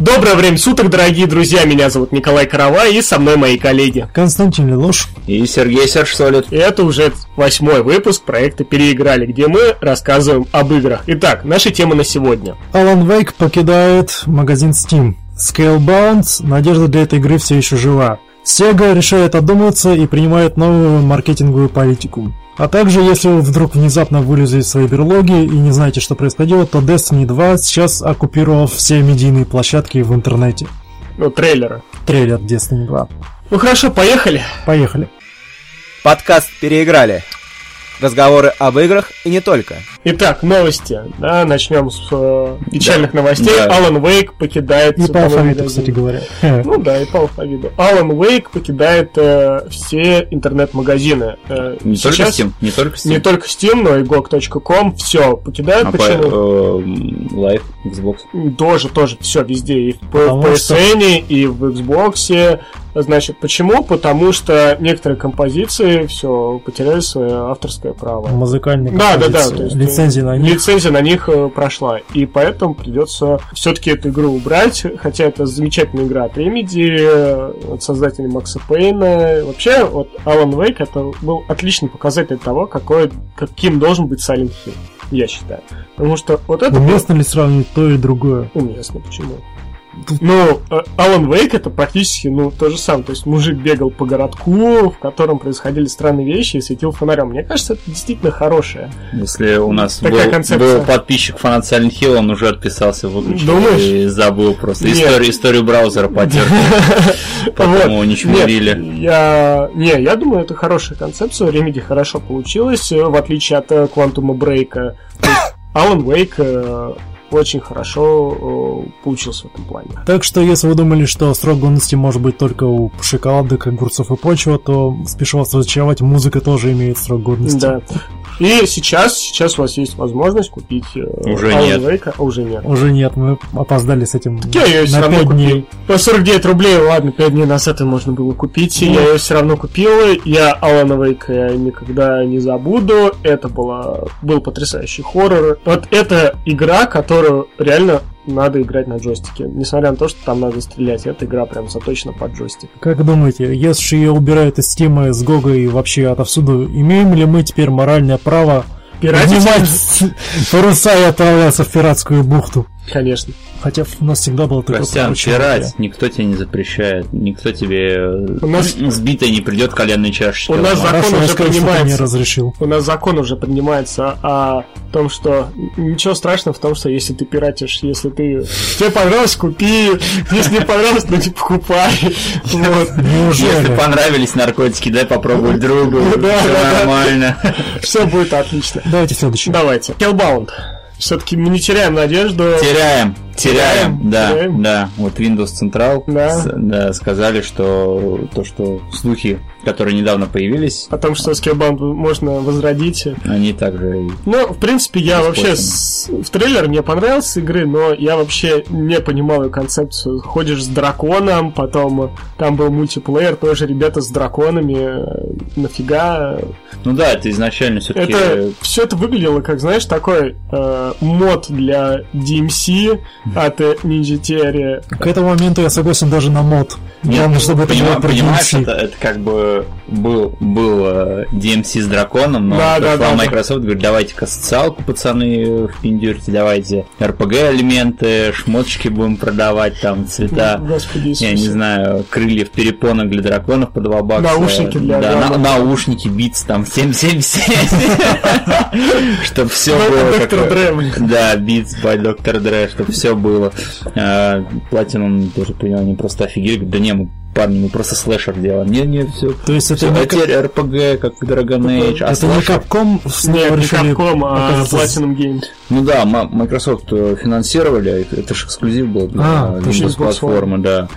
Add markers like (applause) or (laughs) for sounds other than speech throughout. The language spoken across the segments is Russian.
Доброе время суток, дорогие друзья. Меня зовут Николай Карава и со мной мои коллеги. Константин Лелуш. И Сергей Сержсолид. И это уже восьмой выпуск проекта «Переиграли», где мы рассказываем об играх. Итак, наша тема на сегодня. Alan Wake покидает магазин Steam. Scalebound, надежда для этой игры все еще жива. Sega решает одуматься и принимает новую маркетинговую политику. А также, если вы вдруг внезапно вылезли из своей берлоги и не знаете, что происходило, то Destiny 2 сейчас оккупировал все медийные площадки в интернете. Ну, трейлеры. Трейлер Destiny 2. Ну хорошо, поехали. Поехали. Подкаст «Переиграли». Разговоры об играх и не только. Итак, новости. Да, начнем с э, печальных Да. новостей. Да. Алан Вейк покидает... И по алфавиту, кстати говоря. (laughs) Ну да, и по алфавиту. Алан Вейк покидает э, все интернет-магазины. Э, Не только сейчас Steam, не только Steam. Не только Steam, но и GOG.com. Все покидает. а по, Почему? э, Live, Xbox. Тоже, тоже, все везде. И в, Потому в что- PSN, и в Xbox. Значит, почему? Потому что некоторые композиции все потеряли свое авторское право. Музыкальные Да, да, да. композиции, то есть, лицензия на них. Лицензия на них э, прошла. И поэтому придется все-таки эту игру убрать. Хотя это замечательная игра от Remedy, э, от создателей Макса Пейна. Вообще, вот Alan Wake это был отличный показатель того, какой, каким должен быть Silent Hill. Я считаю. Потому что вот это Уместно ли сравнивать то и другое? Уместно, почему? Ну, э, Alan Wake это практически, ну, то же самое. То есть мужик бегал по городку, в котором происходили странные вещи и светил фонарем. Мне кажется, это действительно хорошее. Если у нас Такая был, концепция. был подписчик фанат Silent Hill, он уже отписался, выключил Думаешь? и забыл просто. Нет. Историю, историю браузера потер. (laughs) Потом его не чмурили. Не, я думаю, это хорошая концепция. Remedy хорошо получилось, э, в отличие от э, Quantum Break. Wake э, очень хорошо э, получился в этом плане. Так что, если вы думали, что срок годности может быть только у шоколадок, огурцов и прочего, то спешу вас разочаровать, музыка тоже имеет срок годности. Да. И сейчас, сейчас у вас есть возможность купить э, Уже Alan нет. Wake, а уже нет. Уже нет, мы опоздали с этим Я ее все на равно 5 купил. дней. По 49 рублей, ладно, 5 дней назад ее можно было купить. Ну. Я ее все равно купил. Я Алана Вейка никогда не забуду. Это была, был потрясающий хоррор. Вот это игра, которую реально надо играть на джойстике. Несмотря на то, что там надо стрелять, эта игра прям заточена под джойстик. Как думаете, если ее убирают из Стима, с Гога и вообще отовсюду, имеем ли мы теперь моральное право Пиратить? поднимать паруса и отправляться в пиратскую бухту? Конечно. Хотя у нас всегда было такое Костян, пирать, никто тебе не запрещает, никто тебе э, У нас- сбитый не придет коленной чашечкой. У нас закон Хорошо, уже скажу, принимается. не разрешил. У нас закон уже принимается о том, что ничего страшного в том, что если ты пиратишь, если ты тебе понравилось, купи, если не понравилось, ну не покупай. Вот. Если понравились наркотики, дай попробовать другу. (laughs) Да, Все да, да. нормально. Все будет отлично. Давайте следующий. Давайте. Hellbound. Все-таки мы не теряем надежду. Теряем, теряем, Теряем? да, Теряем? да. Вот Windows Central Да. с- да, сказали, что то, что слухи, которые недавно появились, О том, что Skillbound можно возродить. они также Ну, в принципе, я вообще с- в трейлер мне понравился игры, но я вообще не понимал ее концепцию. Ходишь с драконом, потом э, там был мультиплеер, тоже ребята с драконами. э, Нафига? Ну да, это изначально все-таки Это все это выглядело как, знаешь, такой э, мод для DMC от э, Ninja Theory. К этому моменту я согласен даже на мод. Нет, Главное, чтобы это было понимаешь, это, это как бы был, был э, DMC с драконом, но Да, да, да, да. Microsoft, говорит, давайте-ка социалку, пацаны, впендюрьте, давайте RPG-элементы, шмоточки будем продавать, там, цвета, Господи я не знаю, крыльев перепонок для драконов по 2 бакса. Наушники для Да, на- наушники, битс, там, 777. (laughs) Чтоб все Ну, было. Как-. Да, Beats by Dr. Dre, чтобы все было. Платинум тоже понял, они просто офигели. Да не, мы парни, мы просто слэшер делаем. Не, не, все. То есть это Все, не а теперь RPG, как Dragon Age, а Это не слэшер... Capcom снова Нет, не Capcom, а Platinum Games. Ну да, Microsoft э, финансировали, а это же эксклюзив был для А, Windows платформы, да.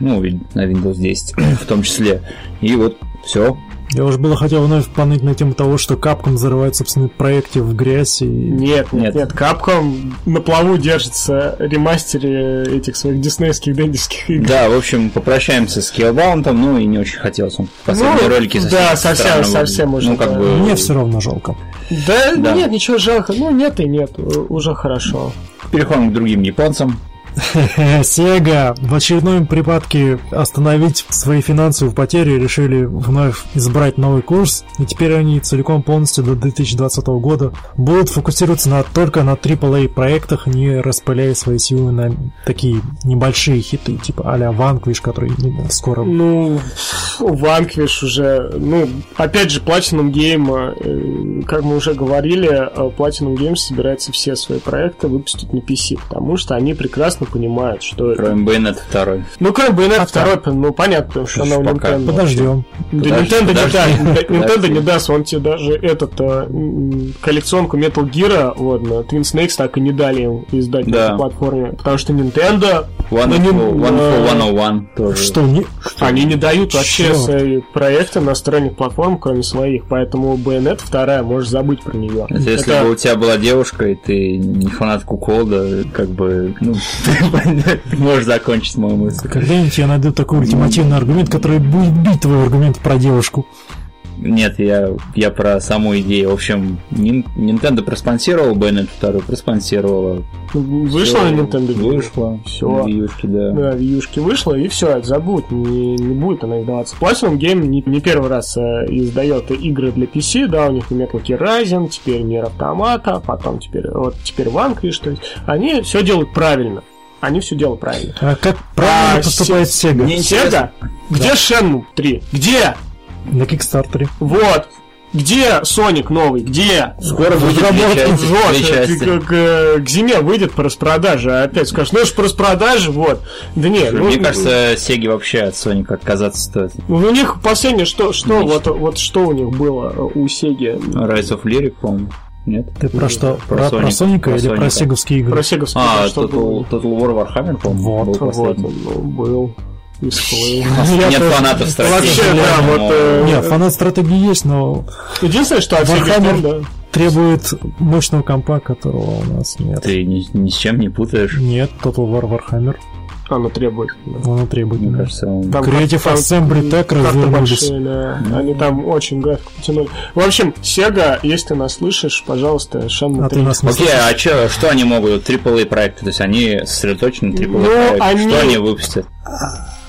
Ну, на Windows 10 в том числе. И вот все. Я уже было хотел вновь поныть на тему того, что Capcom взрывает собственные проекты в грязь и... Нет, нет, Нет. Capcom на плаву держится ремастере этих своих диснейских дэндиских игр. Да, в общем, попрощаемся с Killbound, ну и не очень хотелось. Он последние Ну, ролики совсем да, совсем- совсем уже, Ну, как да. бы... Мне все равно жалко. Да, Да. нет, ничего жалко. Ну, нет и нет, уже хорошо. Переходим к другим японцам. (laughs) Sega в очередном припадке остановить свои финансовые потери решили вновь избрать новый курс, и теперь они целиком полностью до 2020 года будут фокусироваться на, только на AAA проектах, не распыляя свои силы на такие небольшие хиты, типа а-ля Vanquish, который скоро... Ну, Vanquish уже, ну, опять же, Platinum Game, э, как мы уже говорили, э, Platinum Games собирается все свои проекты выпустить на PC, потому что они прекрасно понимают, что... Кроме Bayonetta 2. Ну, кроме Bayonetta 2, ну, понятно, что она у Nintendo. Подождем. Да Nintendo не подожди, даст, Nintendo не даст, он тебе даже этот э, м, коллекционку Metal Gear, вот, на Twin Snakes так и не дали им издать Да. на платформе, потому что Nintendo, One, ну, э, for 101 тоже. Что, не... они не дают вообще свои проекты на сторонних платформ, кроме своих, поэтому Bayonetta вторая, можешь забыть про нее. Это Если бы у тебя была девушка, и ты не фанат Куколда, как бы, ну, ты можешь закончить мою мысль. Когда-нибудь я найду такой ультимативный аргумент, который будет бить твой аргумент про девушку. Нет, я, я про саму идею. В общем, Nintendo проспонсировала Bayonetta 2, проспонсировала. Вышла на Nintendo Wii? Вышла. На Wii U-шке, да. Да, вьюшки вышла, и все, забудь, не, не будет она издаваться. Platinum Game не, не первый раз э, издает игры для PC, да, у них и Metal Gear Rising, теперь Nier Automata, потом теперь, вот теперь Vanquish, то есть они все делают правильно. Они все делают правильно. А как правильно А, поступает Sega? Мне Сега, интересно. где Shenmue 3? Где? На Кикстартере. Вот. Где Соник новый? Где? Скоро будет Разработка две части, вот, э, к, к- к зиме выйдет по распродаже, а опять скажешь, ну это ж по распродаже, вот. Да нет, ну, Мне кажется, Сеги вообще от Соника отказаться стоит. У них последнее, что, что вот, вот что у них было у Сеги? Rise of Lyric, по-моему. Нет? Ты про что? Про Про, про Соника. Соника Про или про Соника. сеговские игры? Про сеговский, А, да, что? Total, Total War Warhammer, по-моему, Вот, был Вот, последний. ну, был. Всплыл. Нет фанатов стратегии. Вообще, да, вот... э, Нет, фанат стратегии есть, но Единственное, что Warhammer- требует мощного компа, которого у нас нет. Ты ни, ни с чем не путаешь. Нет, Total War Warhammer. Оно требует. да. Оно требует. Мне да. кажется, он... Там Creative как- Assembly так развернулись. да. Они там очень графику потянули. В общем, Сега, если ты нас слышишь, пожалуйста, Shenmue А ты 3. нас не Окей, а чё, что они могут? AAA проекты, то есть они сосредоточены на AAA Ну, проекты. они- Что они выпустят?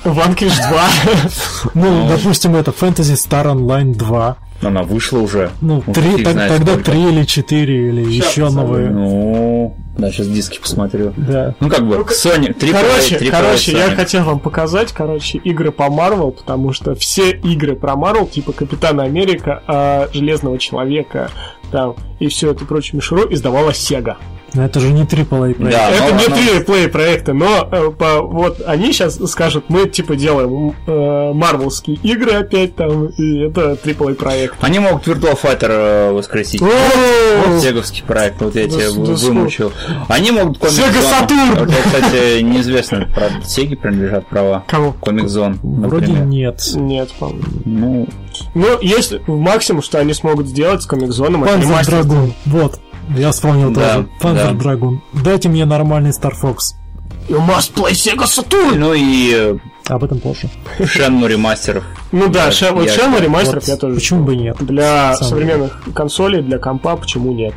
Vanquish 2. (laughs) Ну, допустим, это Fantasy Star Online 2. Она вышла уже. Ну, Ну, три, фиг так- знает тогда сколько. 3 или 4 или еще новые. Ну, да, сейчас диски посмотрю. Да. Ну, как бы, Sony, AAA, Короче, AAA короче, я Sony. хотел вам показать, короче, игры по Марвел, потому что все игры про Марвел, типа Капитана Америка, а, Железного Человека, там, и все это прочее мишуру, издавала Сега. Но это же не AAA проект. Да, это но не AAA проекты, но э, по- вот они сейчас скажут, мы типа делаем э, марвелские игры опять там, и это AAA проект. Они могут Virtual Fighter э, воскресить. Вот сеговский проект, вот я тебя вымучил. Они могут Comic Sega Zone- Saturn! Я, кстати, неизвестно, правда, Сеги принадлежат права. Кому? Comic Zone, Вроде нет. Нет, по-моему. Ну, Ну, если максимум, что они смогут сделать с комикзоном, это Panzer ремастер. Вот. Я вспомнил Да, тоже. Panzer да. Dragoon. Дайте мне нормальный Star Fox. You must play Sega Saturn! ну и э, Об этом позже. Шенму ремастеров. Ну да, Я- Ше- вот я- Shenmue ремастеров я тоже почему бы нет? Для современных консолей, для компа, почему нет?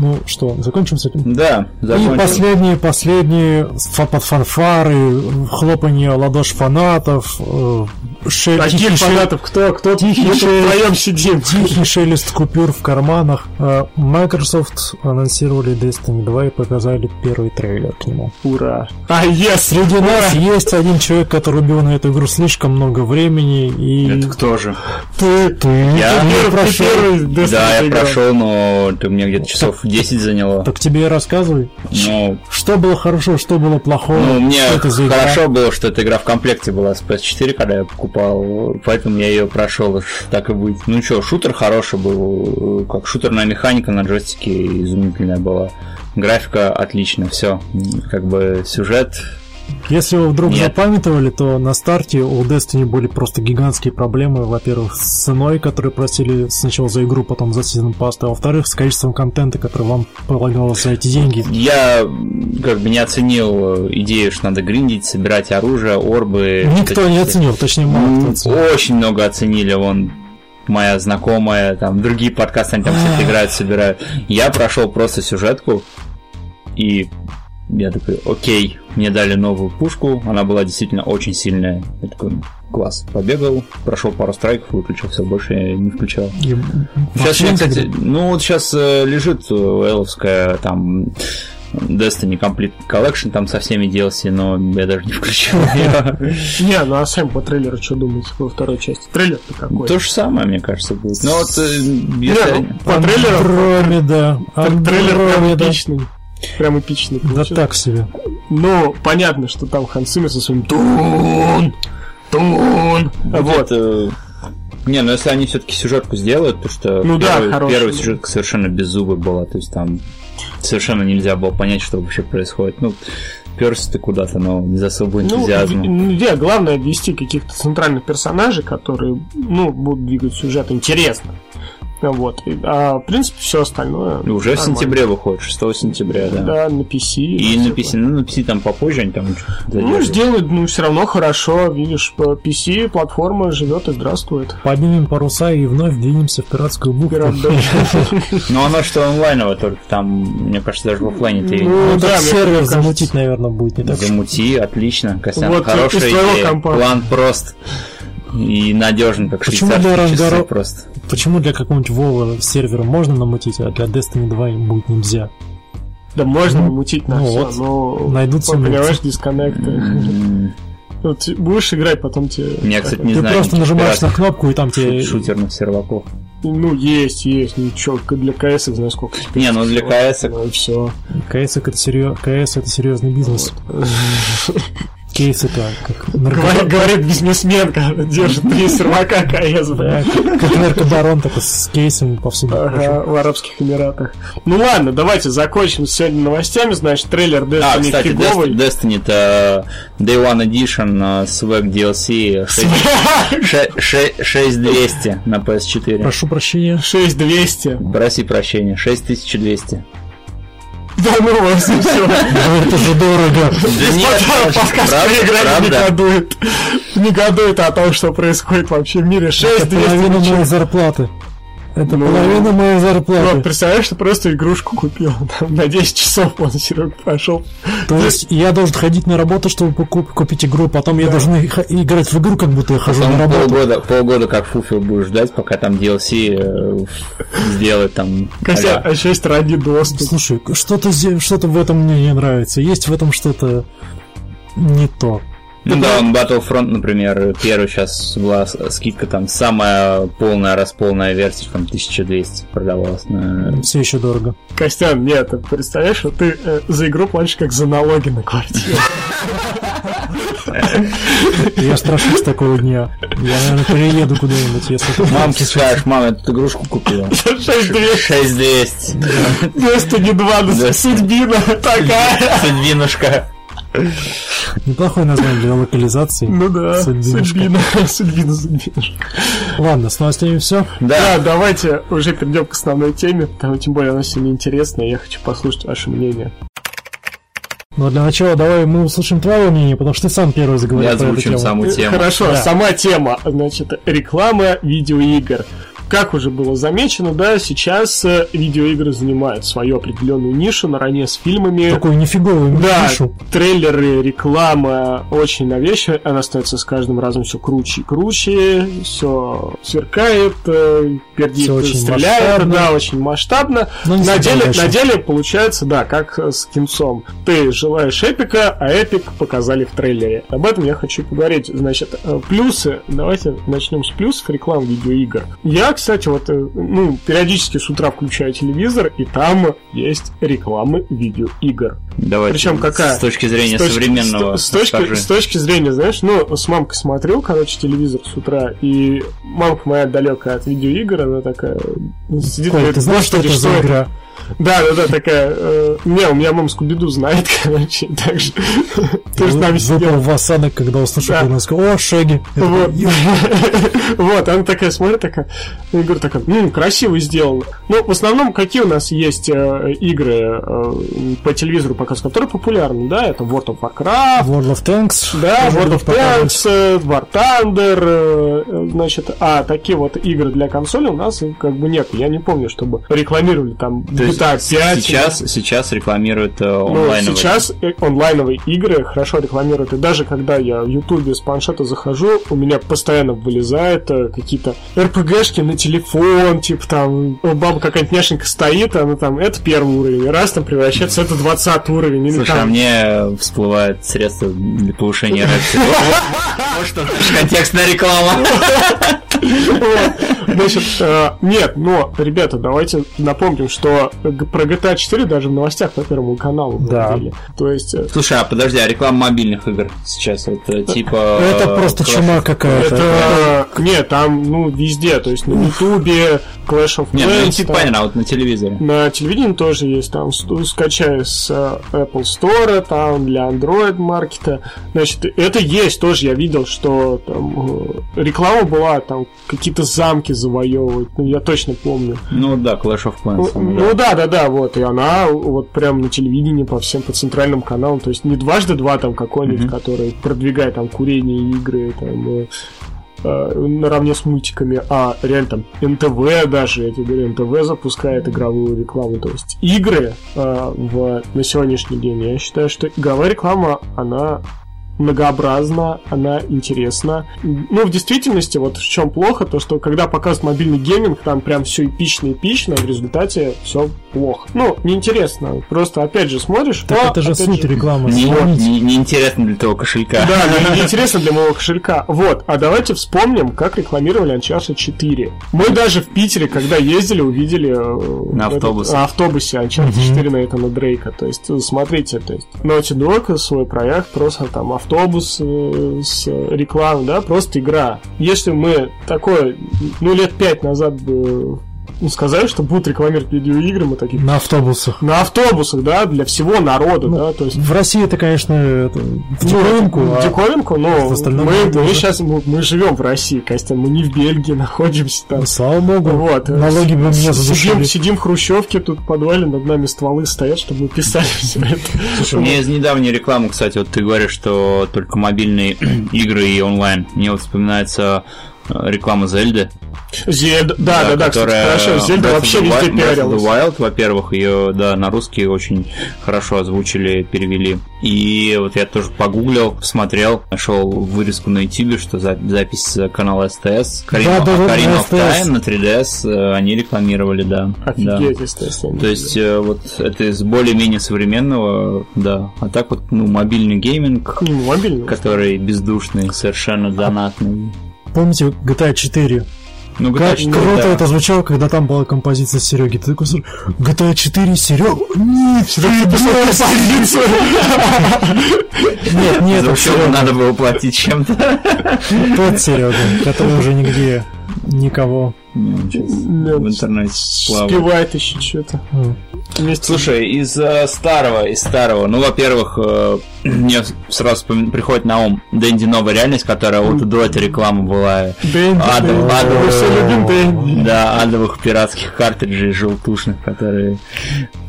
Ну что, закончим с этим? Да, И закончим. последние, последние фа- под фанфары, хлопанье ладош фанатов, э, ше- Таких тихий ше- фанатов, кто, кто тихий шелест. вдвоем сидим? Тихий шелест купюр в карманах. Э, Microsoft анонсировали Destiny 2 и показали первый трейлер к нему. Ура! А, yes! Среди нас есть один человек, который убил на эту игру слишком много времени, и Это кто же? Ты, ты Я? ты не первый, ты прошел. первый Destiny Да, я играл. прошел, но ты мне где-то часов 10 заняло. Так тебе и рассказывай. Ну, Что было хорошо, что было плохого, ну, мне что это за игра. хорошо было, что эта игра в комплекте была с PS4, когда я покупал, поэтому я ее прошел, так и быть. Ну что, шутер хороший был, как шутерная механика на джойстике изумительная была. Графика отлично, все. Как бы сюжет Если вы вдруг Нет. запамятовали, то на старте у Destiny были просто гигантские проблемы. Во-первых, с ценой, которую просили сначала за игру, потом за сезон паст, а во-вторых, с количеством контента, который вам полагалось за эти деньги. Я как бы не оценил э, идею, что надо гриндить, собирать оружие, орбы. Никто не оценил, точнее, мало кто оценил. Очень много оценили, вон моя знакомая, там другие подкасты, они там все играют, собирают. Я прошел просто сюжетку, и я такой, окей, мне дали новую пушку, она была действительно очень сильная. Я такой, класс, побегал, прошел пару страйков, выключил, все, больше я не включал. И Сейчас, я, кстати, ну вот сейчас э, лежит эловская там Destiny Complete Collection там со всеми DLC, но я даже не включил ее. (laughs) Не, ну а сами по трейлеру что думаете по второй части? Трейлер-то какой? То же самое, мне кажется, будет. Но вот э, если... ну, по трейлеру Андромеда. трейлер прям Андромеда. эпичный. Прям эпичный. Да так себе. Ну, понятно, что там Хан Симми со своим Тун! Тун! Вот. Вот. э, Не, ну если они все-таки сюжетку сделают, то что Ну да, первый- хороший. первая сюжетка совершенно беззубая была, то есть там совершенно нельзя было понять, что вообще происходит. Ну, перся ты куда-то, но без особого Ну, энтузиазма. ну, где главное ввести каких-то центральных персонажей, которые, ну, будут двигать сюжет интересно. Вот. А, в принципе, все остальное. Ну, Уже в нормально. сентябре выходит, 6 сентября, да. Да, на PC. И на PC, ну на PC там попозже они там Ну, сделают, ну, все равно хорошо. Видишь, по PC платформа живет и здравствует. Поднимем паруса и вновь двинемся в пиратскую бухту. (laughs) Но оно что онлайновое только, там, мне кажется, даже в оффлайне ты Ну, Ну, да, сервер замутить, наверное, будет не так. замути, отлично, Костян, хорошая твоего идея. План прост и надежный, как Почему для часы Рангаро- просто. Почему для какого-нибудь Вова сервера можно намутить, а для Destiny 2 им будет нельзя? Да можно намутить на Ну все, вот. но... Найдутся Понимаешь, дисконнекты. М, Вот будешь играть, потом тебе... Я, кстати, не Ты знаю. просто никаких нажимаешь на пиратских кнопку, и там тебе... шу- шутерных серваков. Ну, есть, есть, ничего, для КС, знаешь, сколько. Не, ну для КС Ну, и все. КС это, КС это серьезный бизнес. (laughs) Кейс это как, нарко- Говорит, говорит бизнесмен, который держит три сервака КС, да, как, наркобарон, так и с кейсами повсюду. Ага, в Арабских Эмиратах. Ну ладно, давайте закончим сегодня новостями. Значит, трейлер А, Destiny кстати, фиговый. Destiny это Day One Edition, э, Swag DLC 6- 6200 на PS4. Прошу прощения. 6200. Проси прощения, 6200. Да ну вас, и все. Это же дорого. Да нет, Подкаст правда. негодует. Негодует о том, что происходит вообще в мире. Это 6200. половина моей зарплаты. Это Ну, половина моей Вот, зарплаты. представляешь, ты просто игрушку купил. (laughs) Там, на 10 часов он, Серега, пошел. То есть я должен ходить на работу, чтобы покуп- купить игру, потом я должен играть в игру, как будто я хожу на Потом работу. полгода, полгода как фуфел будешь ждать, пока там DLC э, сделает там. Хотя, а-ля. а еще есть ранний доступ. Слушай, что-то что-то в этом мне не нравится. Есть в этом что-то не то. Ну да, он Battlefront, например, первый сейчас была скидка там, самая полная, располная версия, там 1200 продавалась на... Все еще дорого. Костян, нет, ты представляешь, что ты э, за игру платишь как за налоги на квартиру. (laughs) Я страшусь такого дня. Я, наверное, перееду куда-нибудь, если Мамке скажешь, мама, я тут игрушку купила. 6200. 6200. Destiny 2, ну, Да. судьбина такая. Судьбинушка. Неплохое название для локализации. Ну да, судьбина, судьбина, (laughs) судьбина. Ладно, с новостями все. Да, давайте уже перейдем к основной теме. Там, тем более, она сегодня интересная, я хочу послушать ваше мнение. Но для начала давай мы услышим твое мнение, потому что ты сам первый заговорил Я озвучим тему. саму тему. Хорошо, Да. сама тема, значит, реклама видеоигр. Как уже было замечено, да, сейчас э, видеоигры занимают свою определенную нишу наравне с фильмами. Такую нифиговую Да, нишу. трейлеры, реклама очень навещая, она становится с каждым разом все круче и круче, все сверкает, э, пердит, очень стреляет, масштабно. да, очень масштабно. Но не На деле, на деле получается, да, как с кинцом. Ты желаешь эпика, а эпик показали в трейлере. Об этом я хочу поговорить. Значит, э, плюсы. Давайте начнем с плюсов реклам видеоигр. Я, кстати, вот, э, ну, периодически с утра включаю телевизор, и там есть рекламы видеоигр. Давайте. Причем какая? С точки зрения С точки- современного. С, с точки, скажи. с точки зрения, знаешь, ну, с мамкой смотрел, короче, телевизор с утра, и мамка моя далекая от видеоигр, она такая ну, сидит, Коль, говорит, ты знаешь, что «Господи, это за это?» Да, да, да, такая. э, не, у меня мама Скубиду знает, (laughs) короче, так же. Ты же с нами Выпал сидел. в осадок, когда услышал, Да. она сказала, о, Шеги. (laughs) Вот. она такая смотрит, такая, я говорю, такая, ну, красиво сделано. Ну, в основном, какие у нас есть э, игры э, по телевизору, показ, которые популярны, да, это World of Warcraft, World of Tanks. да, World of. Tanks, э, War Thunder, э, значит, а такие вот игры для консоли у нас как бы нет. Я не помню, чтобы рекламировали там То GTA 5. Сейчас, сейчас рекламируют э, Ну, онлайновые. сейчас э, онлайновые игры хорошо рекламируют. И даже когда я в Ютубе с планшета захожу, у меня постоянно вылезают э, какие-то РПГшки на телефон, типа там баба какая-нибудь няшенька стоит, она там, это первый уровень, раз там превращается, это 20 уровень. Или Слушай, а там... мне всплывают средства для повышения реакции. Что значит контекстная реклама. (laughs) Значит, э, нет, но, ребята, давайте напомним, что про GTA 4 даже в новостях по Первому каналу Да. говорили. То есть, э, Слушай, а подожди, а реклама мобильных игр сейчас это типа... Это просто Clash чума какая-то. это... Нет, там, ну, везде, то есть на Ютубе, Clash of ну Clans, типа там- понятно, а вот на телевизоре. На телевидении тоже есть, там скачай с э, Apple Store, там для Android маркета. Значит, это есть тоже, я видел, что там реклама была, там какие-то замки завоевывать, ну, я точно помню. Ну да, Clash of Clans. Ну, да. ну да, да, да, вот, и она вот прям на телевидении по всем, по центральным каналам, то есть не дважды два там какой-нибудь, Мгм. который продвигает там курение игры, там, э, э, наравне с мультиками, а реально там НТВ даже, я тебе говорю, НТВ запускает игровую рекламу, то есть игры э, в, на сегодняшний день, я считаю, что игровая реклама, она многообразна, она интересна. Ну, в действительности, вот в чем плохо, то что когда показывают мобильный гейминг, там прям все эпично-эпично, в результате все плохо. Ну, неинтересно. Просто, опять же, смотришь... Так а, это же суть рекламы. Не, Сравнить. не- неинтересно для твоего кошелька. Да, не- неинтересно (laughs) для моего кошелька. Вот, а давайте вспомним, как рекламировали Uncharted 4. Мы даже в Питере, когда ездили, увидели... э, На автобусе. на автобусе Uncharted 4 Нейтана Дрейка. То есть, смотрите, то есть, Naughty Dog свой проект, просто там автобус э, с рекламой, да, просто игра. Если мы такое, ну, лет пять назад бы ну, сказали, что будут рекламировать видеоигры, мы такие... На автобусах. На автобусах, да, для всего народа, Ну, да, то есть... В России это, конечно, это, в Ну, диковинку, в а диковинку, но в остальном мы, мы уже- сейчас мы, мы живем в России, Костян, мы не в Бельгии (laughs) находимся там. ну, слава богу, Вот. налоги бы меня задушили. Сидим, сидим в хрущевке, тут в подвале над нами стволы стоят, чтобы мы писали (laughs) все это. Слушай, мне из недавней рекламы, кстати, вот ты говоришь, что только мобильные (clears throat) игры и онлайн. Мне вот вспоминается э, реклама Зельды. Зельда, да, да, да, кстати, которая хорошо, Зельда Breath вообще везде Wild- Breath of the пиарилась. Wild, во-первых, ее, да, на русский очень хорошо озвучили, перевели. И вот я тоже погуглил, посмотрел, нашел вырезку на YouTube, что за- запись канала СТС. Карина, Да, да, да, Карина на of. Time на 3DS э, они рекламировали, да. да. Офигеть, естественно. То есть э, вот это из более-менее современного, да. А так вот, ну, мобильный гейминг, Не, мобильный. который бездушный, совершенно донатный. Помните GTA 4? Ну, Как GTA 4, круто да. это звучало, когда там была композиция Сереги. Ты такой слушай, GTA 4, Серега? Нет, Нет, нет, учебу Серега. надо было платить чем-то. Тот Серега, который уже нигде никого. В интернете плавает. Спевает еще что-то. Слушай, из э, старого, из старого, ну, во-первых, э, мне сразу вспом- приходит на ум Дэнди Новая реальность, которая вот до этой рекламы была. Дэнди, все Дэнди. Да, адовых пиратских картриджей желтушных, которые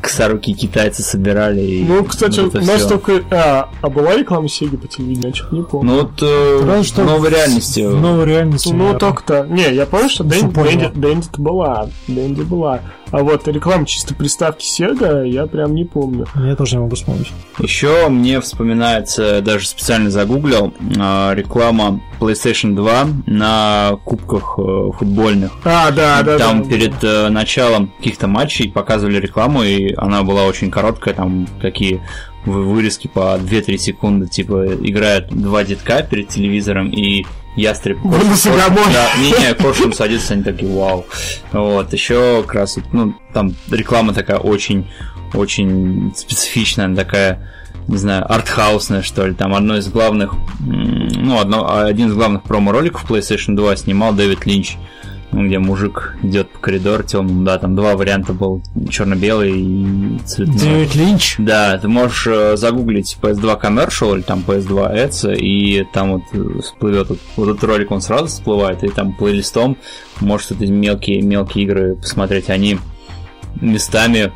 косоруки китайцы собирали. и Ну, кстати, вот у нас только... А, а была реклама Сеги по телевидению? Я что-то не помню. Ну, вот э, Разве в что новой реальности. В новой реальности. Ну, только-то. Не, я помню, что Дэнди. Дэнди, Дэнди-то была. Дэнди была. А вот реклама чисто приставки Sega я прям не помню. Я тоже не могу вспомнить. Еще мне вспоминается, даже специально загуглил, э, реклама PlayStation 2 на кубках э, футбольных. А, да, да, там да. перед э, началом каких-то матчей показывали рекламу, и она была очень короткая, там такие вы- вырезки по 2-3 секунды, типа играют два детка перед телевизором, и ястреб... Выносогамон. Да, не-не, коршун садится, они такие, вау. Вот, еще как раз, ну, там реклама такая очень, очень специфичная, такая не знаю, артхаусная, что ли. Там одно из главных, ну, одно, один из главных промо-роликов PlayStation 2 снимал Дэвид Линч, ну, где мужик идет по коридору темным, да, там два варианта был, черно-белый и цветной. Дэвид Линч. Да, ты можешь э, загуглить PS2 Commercial или там PS2 Ads, и там вот э, всплывет вот, вот этот ролик, он сразу всплывает, и там плейлистом можешь эти мелкие, мелкие игры посмотреть, они местами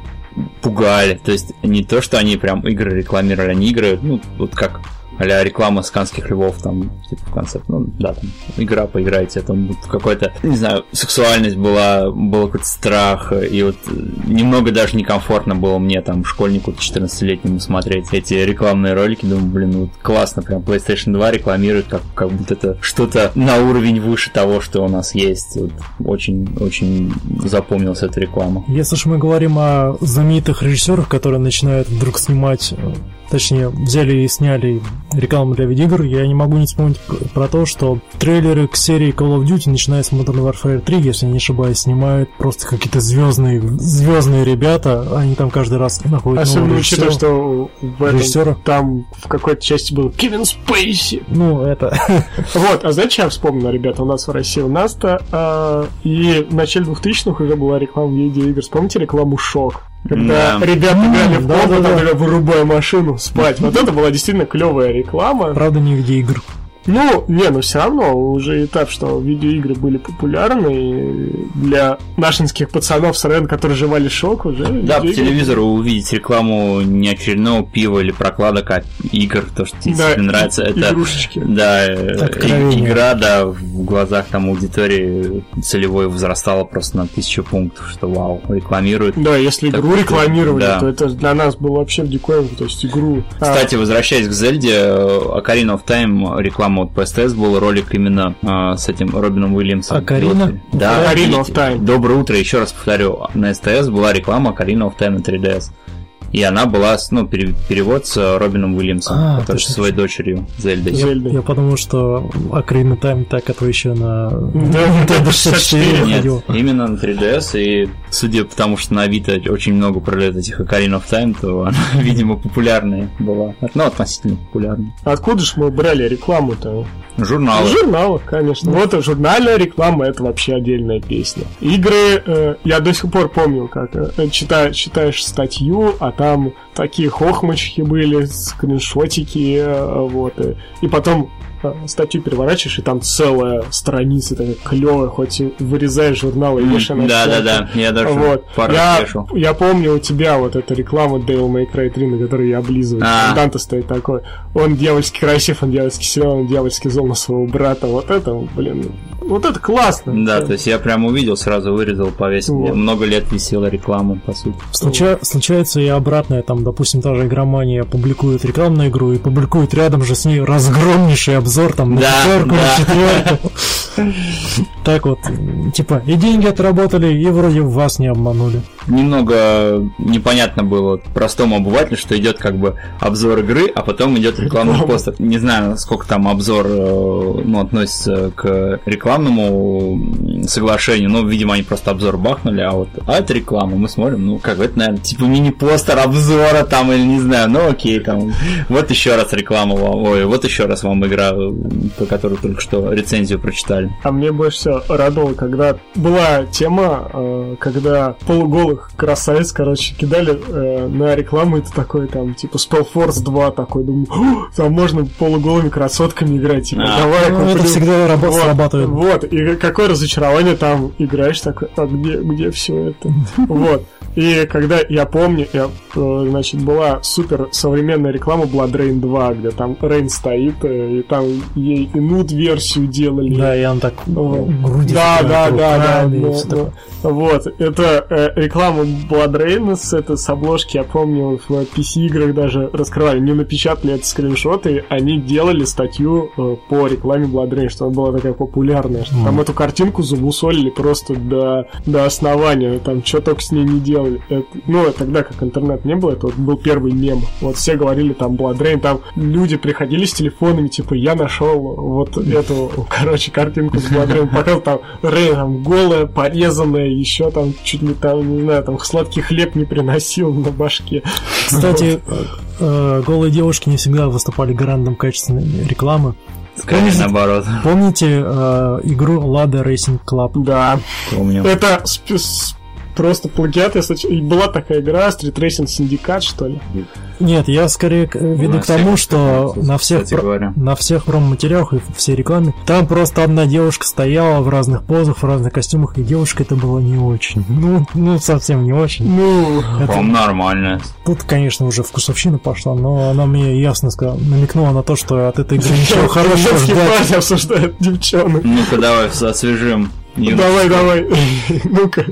пугали, то есть не то, что они прям игры рекламировали, они игры, ну, вот как а реклама сканских львов, там, типа, в конце, ну, да, там, игра, поиграйте, там, какой-то, не знаю, сексуальность была, был какой-то страх, и вот немного даже некомфортно было мне, там, школьнику 14-летнему смотреть эти рекламные ролики, думаю, блин, ну, классно, прям PlayStation 2 рекламирует, как, как будто это что-то на уровень выше того, что у нас есть, вот, очень, очень запомнилась эта реклама. Если уж мы говорим о знаменитых режиссерах, которые начинают вдруг снимать точнее, взяли и сняли рекламу для видеоигр, я не могу не вспомнить про то, что трейлеры к серии Call of Duty, начиная с Modern Warfare 3, если не ошибаюсь, снимают просто какие-то звездные, звездные ребята, они там каждый раз находят Особенно учитывая, что в этом, режиссера. там в какой-то части был Кевин Спейси. Ну, это... (laughs) Вот, а знаете, я вспомнил, ребята, у нас в России у нас-то а, и в начале 2000-х уже была реклама видеоигр. Вспомните рекламу «Шок»? Когда да. ребята играли в комнату, да, да, да. вырубая машину, спать. Вот это была действительно клевая реклама. Правда, не видеоигр. Ну, не, но все равно уже этап, что видеоигры были популярны для нашинских пацанов с РН, которые жевали шок уже. Да, по телевизору увидеть рекламу не очередного пива или прокладок, а игр, то, что тебе да, нравится. Это, игрушечки. Да, э, игра, да, в глазах там аудитории целевой возрастала просто на тысячу пунктов, что вау, рекламируют. Да, если так, игру рекламировали, да. то это для нас было вообще в диковинку, то есть игру... А Кстати, а... возвращаясь к Зельде, Ocarina of Time реклама по-моему, вот по СТС был ролик именно а, с этим Робином Уильямсом. А Карина? Да, Карина of Time. Доброе утро, еще раз повторю. На СТС была реклама Карина of Time на 3DS. И она была, ну, перевод с Робином Уильямсом, а, который с своей дочерью Зельдой. Я, я подумал, что Ocarina Time так, который еще на Nintendo 64 Нет, именно на 3DS, и судя по тому, что на Авито очень много продают этих Ocarina of Time, то она, (laughs) видимо, популярная была. Ну, относительно популярная. Откуда же мы брали рекламу-то? Журналы. Журналы, конечно. Вот журнальная реклама это вообще отдельная песня. Игры, э, я до сих пор помню, как э, чита, читаешь статью, а там come такие хохмочки были, скриншотики, э, вот. И, и потом статью переворачиваешь, и там целая страница такая клевая, хоть и вырезаешь журнал и вешаешь Да, да, да, я даже вот. пару я, я помню у тебя вот эта реклама Devil May Cry 3, на которой я облизываю. А. Данте стоит такой. Он дьявольски красив, он дьявольски силен, он дьявольски зол на своего брата. Вот это, блин, вот это классно. Да, то есть я прям увидел, сразу вырезал, повесил. Вот. Много лет висела реклама, по сути. Случа... Случается и обратное, там, допустим, та же игромания публикует рекламную игру и публикует рядом же с ней разгромнейший обзор там на да, четверку, да. на четверку. Так вот, типа, и деньги отработали, и вроде вас не обманули. Немного непонятно было простому обывателю, что идет как бы обзор игры, а потом идет рекламный постер. Не знаю, сколько там обзор э, ну, относится к рекламному соглашению, но, видимо, они просто обзор бахнули, а вот а это реклама, мы смотрим, ну, как это, наверное, типа мини-постер обзора там, или не знаю, ну окей, там, вот еще раз реклама вам, ой, вот еще раз вам игра, по которой только что рецензию прочитали. А мне больше всего радовало, когда была тема, э, когда красавиц, короче, кидали э, на рекламу, это такой там, типа, Spellforce 2 такой, думаю, там можно полуголыми красотками играть, типа, а, давай ну, Это всегда работа вот, срабатывает. Вот, и какое разочарование там играешь, такой, а где, где все это? (laughs) Вот. И когда я помню, я, э, значит, была супер современная реклама Blood Rain 2, где там Рейн стоит, и там ей и нуд версию делали. Да, и он так груди Да, да, да, да. да, Вот, это э, реклама Blood это, с обложки, я помню, в PC-играх даже раскрывали, не напечатали это скриншоты, они делали статью э, по рекламе Blood что она была такая популярная, что mm. там эту картинку замусолили просто до, до основания, там что только с ней не делали. Это, ну, тогда как интернет не было, это вот был первый мем. Вот все говорили там Blood там люди приходили с телефонами, типа, я нашел вот эту, короче, картинку с Blood Rain, (laughs) показал там Рейн там голая, порезанная, еще там чуть ли там, не знаю, там сладкий хлеб не приносил на башке. Кстати, э, голые девушки не всегда выступали гарантом качественной рекламы. Скорее помните, наоборот. Помните э, игру Lada Racing Club? Да. Помню. Это просто плагиат. Я соч- и Была такая игра, Street Racing Syndicate, что ли? Нет, я скорее веду На к тому, всех что на всех, про- на всех промо-материалах и всей рекламе там просто одна девушка стояла в разных позах, в разных костюмах, и девушка это было не очень. Ну, ну совсем не очень. Ну, Это- По-моему, нормально. тут, конечно, уже вкусовщина пошла, но она мне ясно сказала, намекнула на то, что от этой игры ничего хорошего ждать. обсуждают девчонок. Ну-ка, давай освежим. Давай, давай. (laughs) Ну-ка.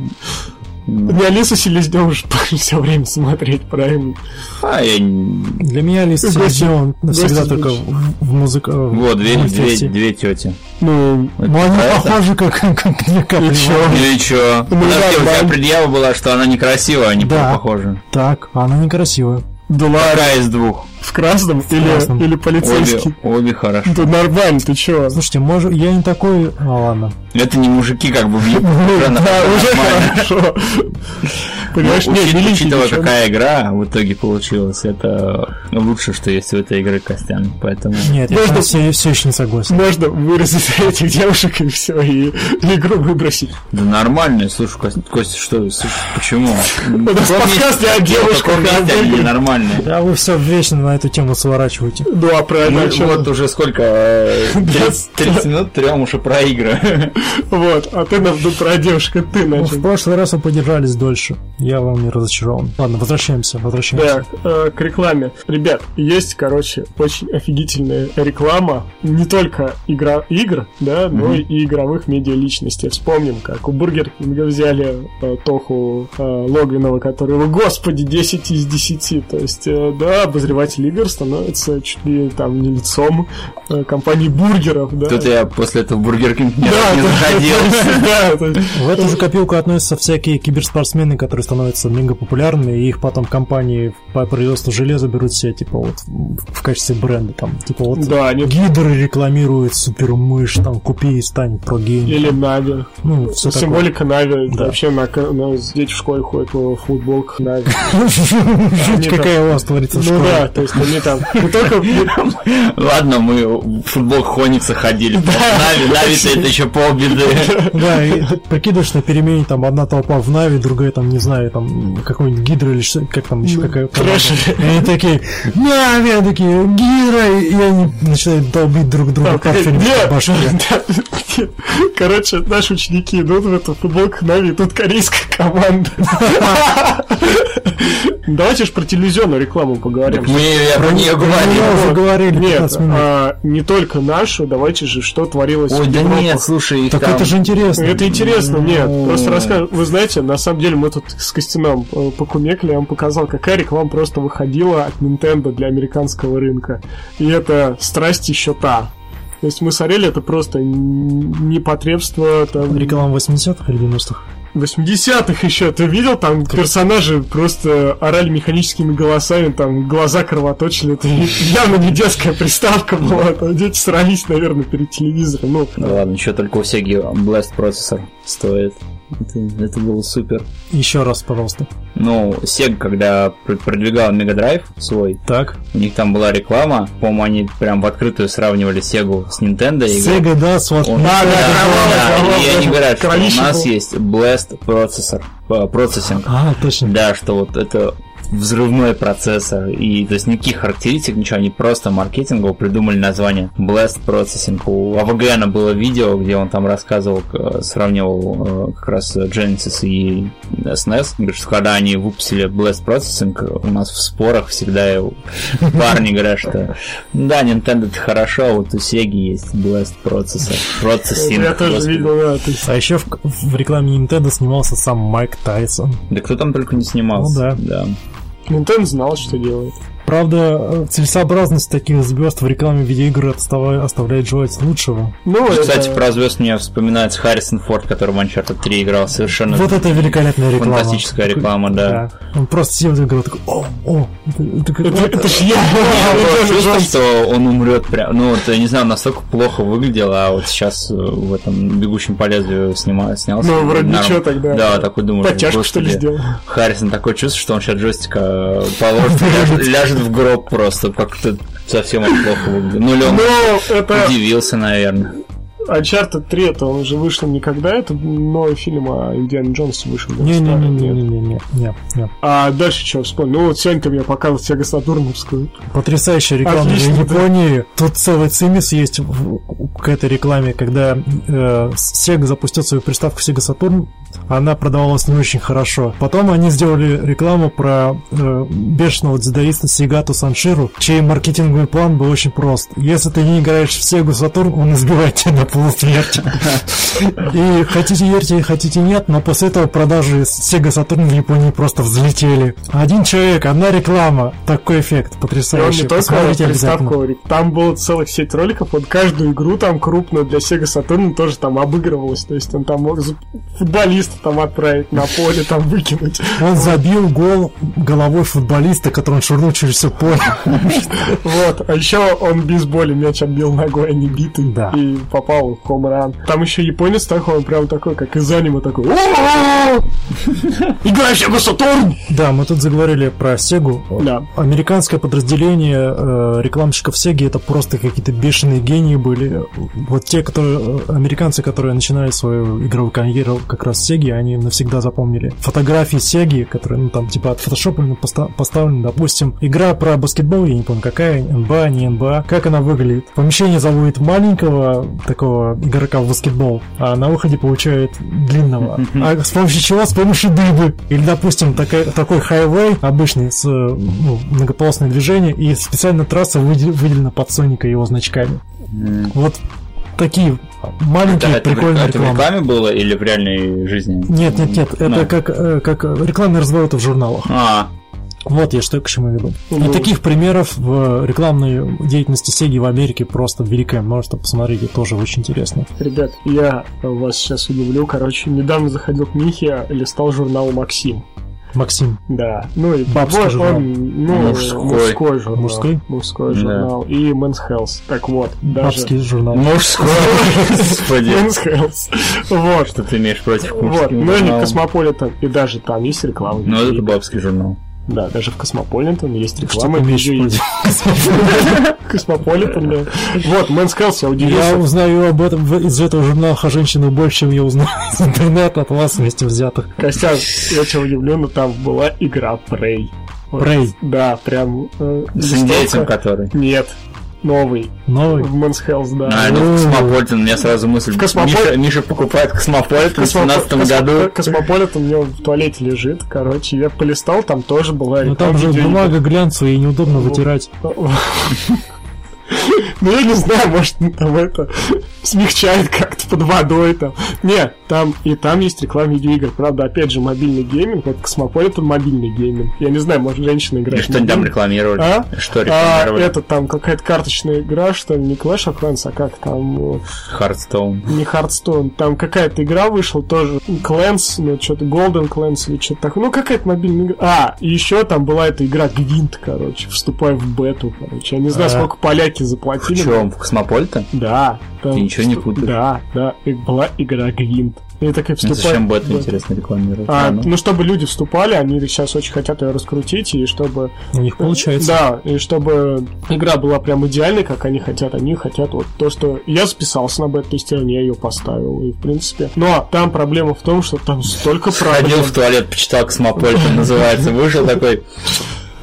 Не Алису Селезневу же (laughs) все время смотреть, правильно? А, я... Для меня Лист Гости- Селезнёва навсегда только в, в музыка... Вот, две, две, две тети. Ну, Ну, они А это? похожи как, (laughs) как две капли. И чё? Ну и чё? Ну, Подожди, у тебя предъява была, что она некрасивая, а не Да. похожа. Так, она некрасивая. Ладно. Какая из двух? В красном красном. или, или Обе, полицейский? обе хорошо. Да нормально, ты чё? Слушайте, может, я не такой... А, ладно. Это не мужики, как бы в (laughs) Ну, да, уже нормально. хорошо. (laughs) Понимаешь, Ну, нет, учитывая, какая игра в итоге получилась, это лучше, что есть в этой игре костян. Поэтому Нет, я Можно- все, все еще не согласен. Можно вырезать (laughs) этих девушек и все, и игру выбросить. да нормально. Слушай, Костя, что? Почему? У нас подкаст о девушках, а о они играх. Нормальные. Да вы все вечно на эту тему сворачиваете. Ну, а правильно, Мы чём? вот уже сколько? э, 30, 30 минут трем уже про игры. Вот, а ты нам тут про девушек, и ты Ну, в начал. прошлый раз вы подержались дольше. Я вам не разочарован. Ладно, возвращаемся, возвращаемся. Так, э, к рекламе. Ребят, есть, короче, очень офигительная реклама. Не только игра, игр, да, но и игровых медиа-личностей. Вспомним, как у Бургер Кинга взяли э, Тоху э, Логвинова, которого, господи, 10 из 10. То есть, э, да, обозреватель игр становится чуть ли там не лицом э, компании бургеров, да. Тут я после этого Бургер Кинг не заходил. (laughs) В эту же копилку относятся всякие киберспортсмены, которые становятся мега популярными, и их потом компании по производству железа берут себе, типа, вот в качестве бренда, там, типа, вот Да, они Гидры рекламирует супермышь, там, купи и стань про или Нави. Ну, все. Символика Нави. Вообще на, дети в школе ходят в футболках Нави. (laughs) Жуть, какая у вас творится в Ну школе. да, то есть они там не только (laughs) Ладно, мы в футбол Хоникса ходили. Нави, это еще полбеды. (laughs) Да, и прикидываешь, на перемене там одна толпа в Нави, другая там, не знаю, там какой-нибудь Гидра или что, как там еще какая команда. трэш. И они такие, Нави, они такие, Гидра, и они начинают долбить друг друга башке. (laughs) да, Короче, наши ученики идут в эту футболку Нави, тут корейская команда. Давайте же про телевизионную рекламу поговорим. Мы, я про нее Мы говорил. уже говорили Нет, 15 минут. а, не только нашу, давайте же, что творилось Ой, в да Европах. нет, слушай, Так там... это же интересно. Это интересно, нет. Ну. Просто расскажу. Вы знаете, на самом деле мы тут с Костяном э, покумекли, я вам показал, какая реклама просто выходила от Nintendo для американского рынка. И это страсть и счета. То есть мы смотрели, это просто непотребство там, Реклама 80-х или 90-х? 80-х еще. Ты видел, там персонажи просто орали механическими голосами, там глаза кровоточили. Это явно не детская приставка была. Там дети срались, наверное, перед телевизором. Ну, Ну ладно, еще только у Sega Blast процессор стоит. Это, это было супер. Еще раз, пожалуйста. Ну, Sega, когда пр- продвигал Mega Drive свой, Так. у них там была реклама, по-моему, они прям в открытую сравнивали Sega с Nintendo. и говорят, Sega, да, сват. он- Да, да, да, кровавый, и они говорят, что у нас есть Blast процессор, э, процессинг. А, точно. Да, что вот это взрывной процессор, и то есть никаких характеристик, ничего, они просто маркетингово придумали название Blast Processing. У АВГНа было видео, где он там рассказывал, к- сравнивал э, как раз Genesis и SNES. Говорит, что когда они выпустили Blast Processing, у нас в спорах всегда парни говорят, что да, Nintendo это хорошо, а вот у Sega есть Blast процессор. Processing. я тоже видел, да. А еще в, в рекламе Nintendo снимался сам Майк Тайсон. Да кто там только не снимался. Ну да. да. Nintendo знал, что делает. Правда, целесообразность таких звезд в рекламе видеоигр отстава- оставляет желать лучшего. Ну, Кстати, это- про звезд мне вспоминается Харрисон Форд, который в Uncharted 3 играл. Совершенно Вот это великолепная реклама. фантастическая реклама, да. Он просто сидел и говорил такой, о, о, это, это как- это, это ж я! (laughs) Чувство, что он умрет прям. Ну, вот, я не знаю, настолько плохо выглядел, а вот сейчас э, в этом «Бегущем по лезвию» снялся. Ну, вроде ничего тогда. Да, такой думаю, Подтяжку, что ли, сделал? Харрисон такое чувство, что он сейчас джойстика положит, ляжет, ляжет в гроб просто, как-то совсем плохо выглядел. Ну, Ну, это... удивился, наверное. Uncharted 3 это он уже вышел никогда, это новый фильм, а Индиана Джонс вышел. да, старый, нет. Не-не-не-не-не-не. Не, не. А дальше что вспомнил? Ну вот ты мне показывал Сега Сатурновскую. Потрясающая реклама Отлично, да. Японии. Тут целый цимис есть в- к этой рекламе, когда э, Sega запустил свою приставку Sega Saturn, она продавалась не очень хорошо. Потом они сделали рекламу про э, бешеного дзюдоиста Сигату Санширу, чей маркетинговый план был очень прост. Если ты не играешь в Sega Saturn, он избивает тебя на полусмерти. И хотите верьте, хотите нет, но после этого продажи Sega Saturn в Японии просто взлетели. Один человек, одна реклама. Такой эффект И он потрясающий. не Посмотрите обязательно. говорит, там было целых сеть роликов, вот каждую игру там крупную для Sega Saturn тоже там обыгрывалась, то есть он там мог футболиста там отправить на поле, там выкинуть. Он забил гол головой футболиста, который он швырнул через все поле. Вот, а еще он без боли мяч отбил ногой, а не битый, Да. и попал в хомран. Там еще японец такой, он прям такой, как из аниме такой. «О-о-о! Играй Sega Saturn! Да, мы тут заговорили про Сегу. Да. Американское подразделение э, рекламщиков Сеги это просто какие-то бешеные гении были. Вот те, которые э, американцы, которые начинали свою игровую карьеру как раз с Сеги, они навсегда запомнили фотографии Сеги, которые, ну там типа отфотошоплены, поста- поставлены, допустим, игра про баскетбол, я не помню какая, НБА, не НБА, как она выглядит. Помещение заводит маленького такого игрока в баскетбол, а на выходе получает длинного. А с помощью чего? С помощью дыбы. Или, допустим, такая, такой хайвей обычный с э, ну, многополосное движение, и специально трасса выде- выделена под Соника его значками. Вот такие маленькие Да, это, в- прикольные это в рекламы. рекламе было или в реальной жизни? Нет, нет, нет, это Ну. как, э, как рекламные развороты в журналах. А, Вот я что к чему веду. И Ну. таких примеров в рекламной деятельности Сеги в Америке просто великое множество. Посмотрите, тоже очень интересно. Ребят, я вас сейчас удивлю. Короче, недавно заходил к Михе, листал журнал «Максим». Максим, Да, ну и Бабский вот журнал. он, ну, Мужской. мужской журнал. Мужской? Мужской Да. журнал. И Men's Health. Так вот, даже... бабский журнал. мужской. (laughs) Господи. Men's Health. Вот. Что ты имеешь против Вот, мужских ну или? Космополитен, и даже там есть реклама. Ну, это бабский журнал. Да, даже в Космополитен есть Что реклама. ты видеоигр. против? Космополитен, да. Вот, Men's Health, я Я удивился. узнаю об этом из этого журнала о женщинах больше, чем я узнаю (laughs) из интернета от вас вместе взятых. Костян, я тебя удивлю, но там была игра Prey. Prey. Да, прям... э, С индейцем который. Нет, новый. Новый. В Men's Health, да. А, ну, Космополитен, у меня сразу мысль. В Космопол- Миша, Миша покупает Космополитен в Космопо- 17 Космо- году. Космополитен у него в туалете лежит. Короче, я полистал, там тоже была Ну там реклама же бумага глянцевая и неудобно вытирать. (laughs) Ну, я не знаю, может, там это смягчает как-то под водой там. Нет, там и там есть реклама видеоигр. Правда, опять же, мобильный гейминг. Вот Космополитен мобильный гейминг. Я не знаю, может, женщина играет. что они там рекламировали? А? Что А, рекламировали? это там какая-то карточная игра, что ли, не Clash of Clans, а как там, э, Hearthstone. не Hearthstone, там какая-то игра вышла тоже, Clans, ну что-то Golden Clans или что-то такое, ну какая-то мобильная игра. А, и еще там была эта игра Гвинт, короче, вступай в бету, короче. Я не знаю, А. сколько поляки В заплатили. чем? В Космополитен? Да. там Ты ничего не путаешь? Да, да, и была игра Гвинт. И такая Ну, вступай зачем бы в это бету. интересно рекламировать? А, А, ну. ну, чтобы люди вступали, они сейчас очень хотят ее раскрутить, и чтобы У них получается. да, и чтобы игра была прям идеальной, как они хотят, они хотят вот то, что я записался на бета-тестирование, я ее поставил, и в принципе. Но там проблема в том, что там столько Ходил проблем. в туалет, почитал Космополитен, называется, вышел такой...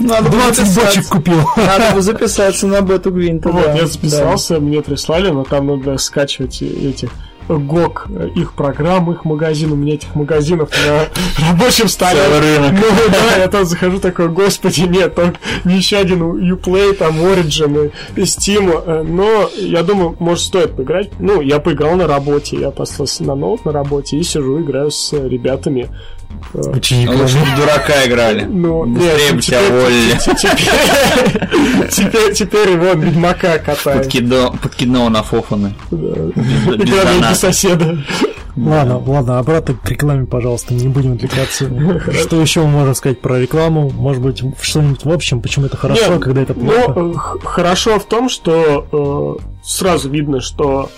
Надо 20 бочек купил. Надо бы (laughs) записаться на бету Гвинта. Вот, да, я записался, мне прислали, но там надо скачивать этих GOG, их программ, их магазин, у меня этих магазинов на (laughs) рабочем столе. Рынок. Ну да, я там захожу такой, господи, нет, не еще один Uplay, там Origin и Steam, но я думаю, может стоит поиграть. Ну, я поиграл на работе, я поставил на ноут на работе и сижу, играю с ребятами. Ну, Учениками. Лучше бы в дурака играли. Ну, Быстрее нет, бы тебя теперь- уволили. (laughs) Теперь, вот Ведьмака катает. Подкидо- Подкидного на фофаны. Без соседа. Ладно, ладно, обратно к рекламе, пожалуйста, не будем отвлекаться. (laughs) Что еще мы можем сказать про рекламу? Может быть, что-нибудь в общем, почему это хорошо, Нет, когда это плохо? Ну, э, х- хорошо в том, что э, сразу видно, что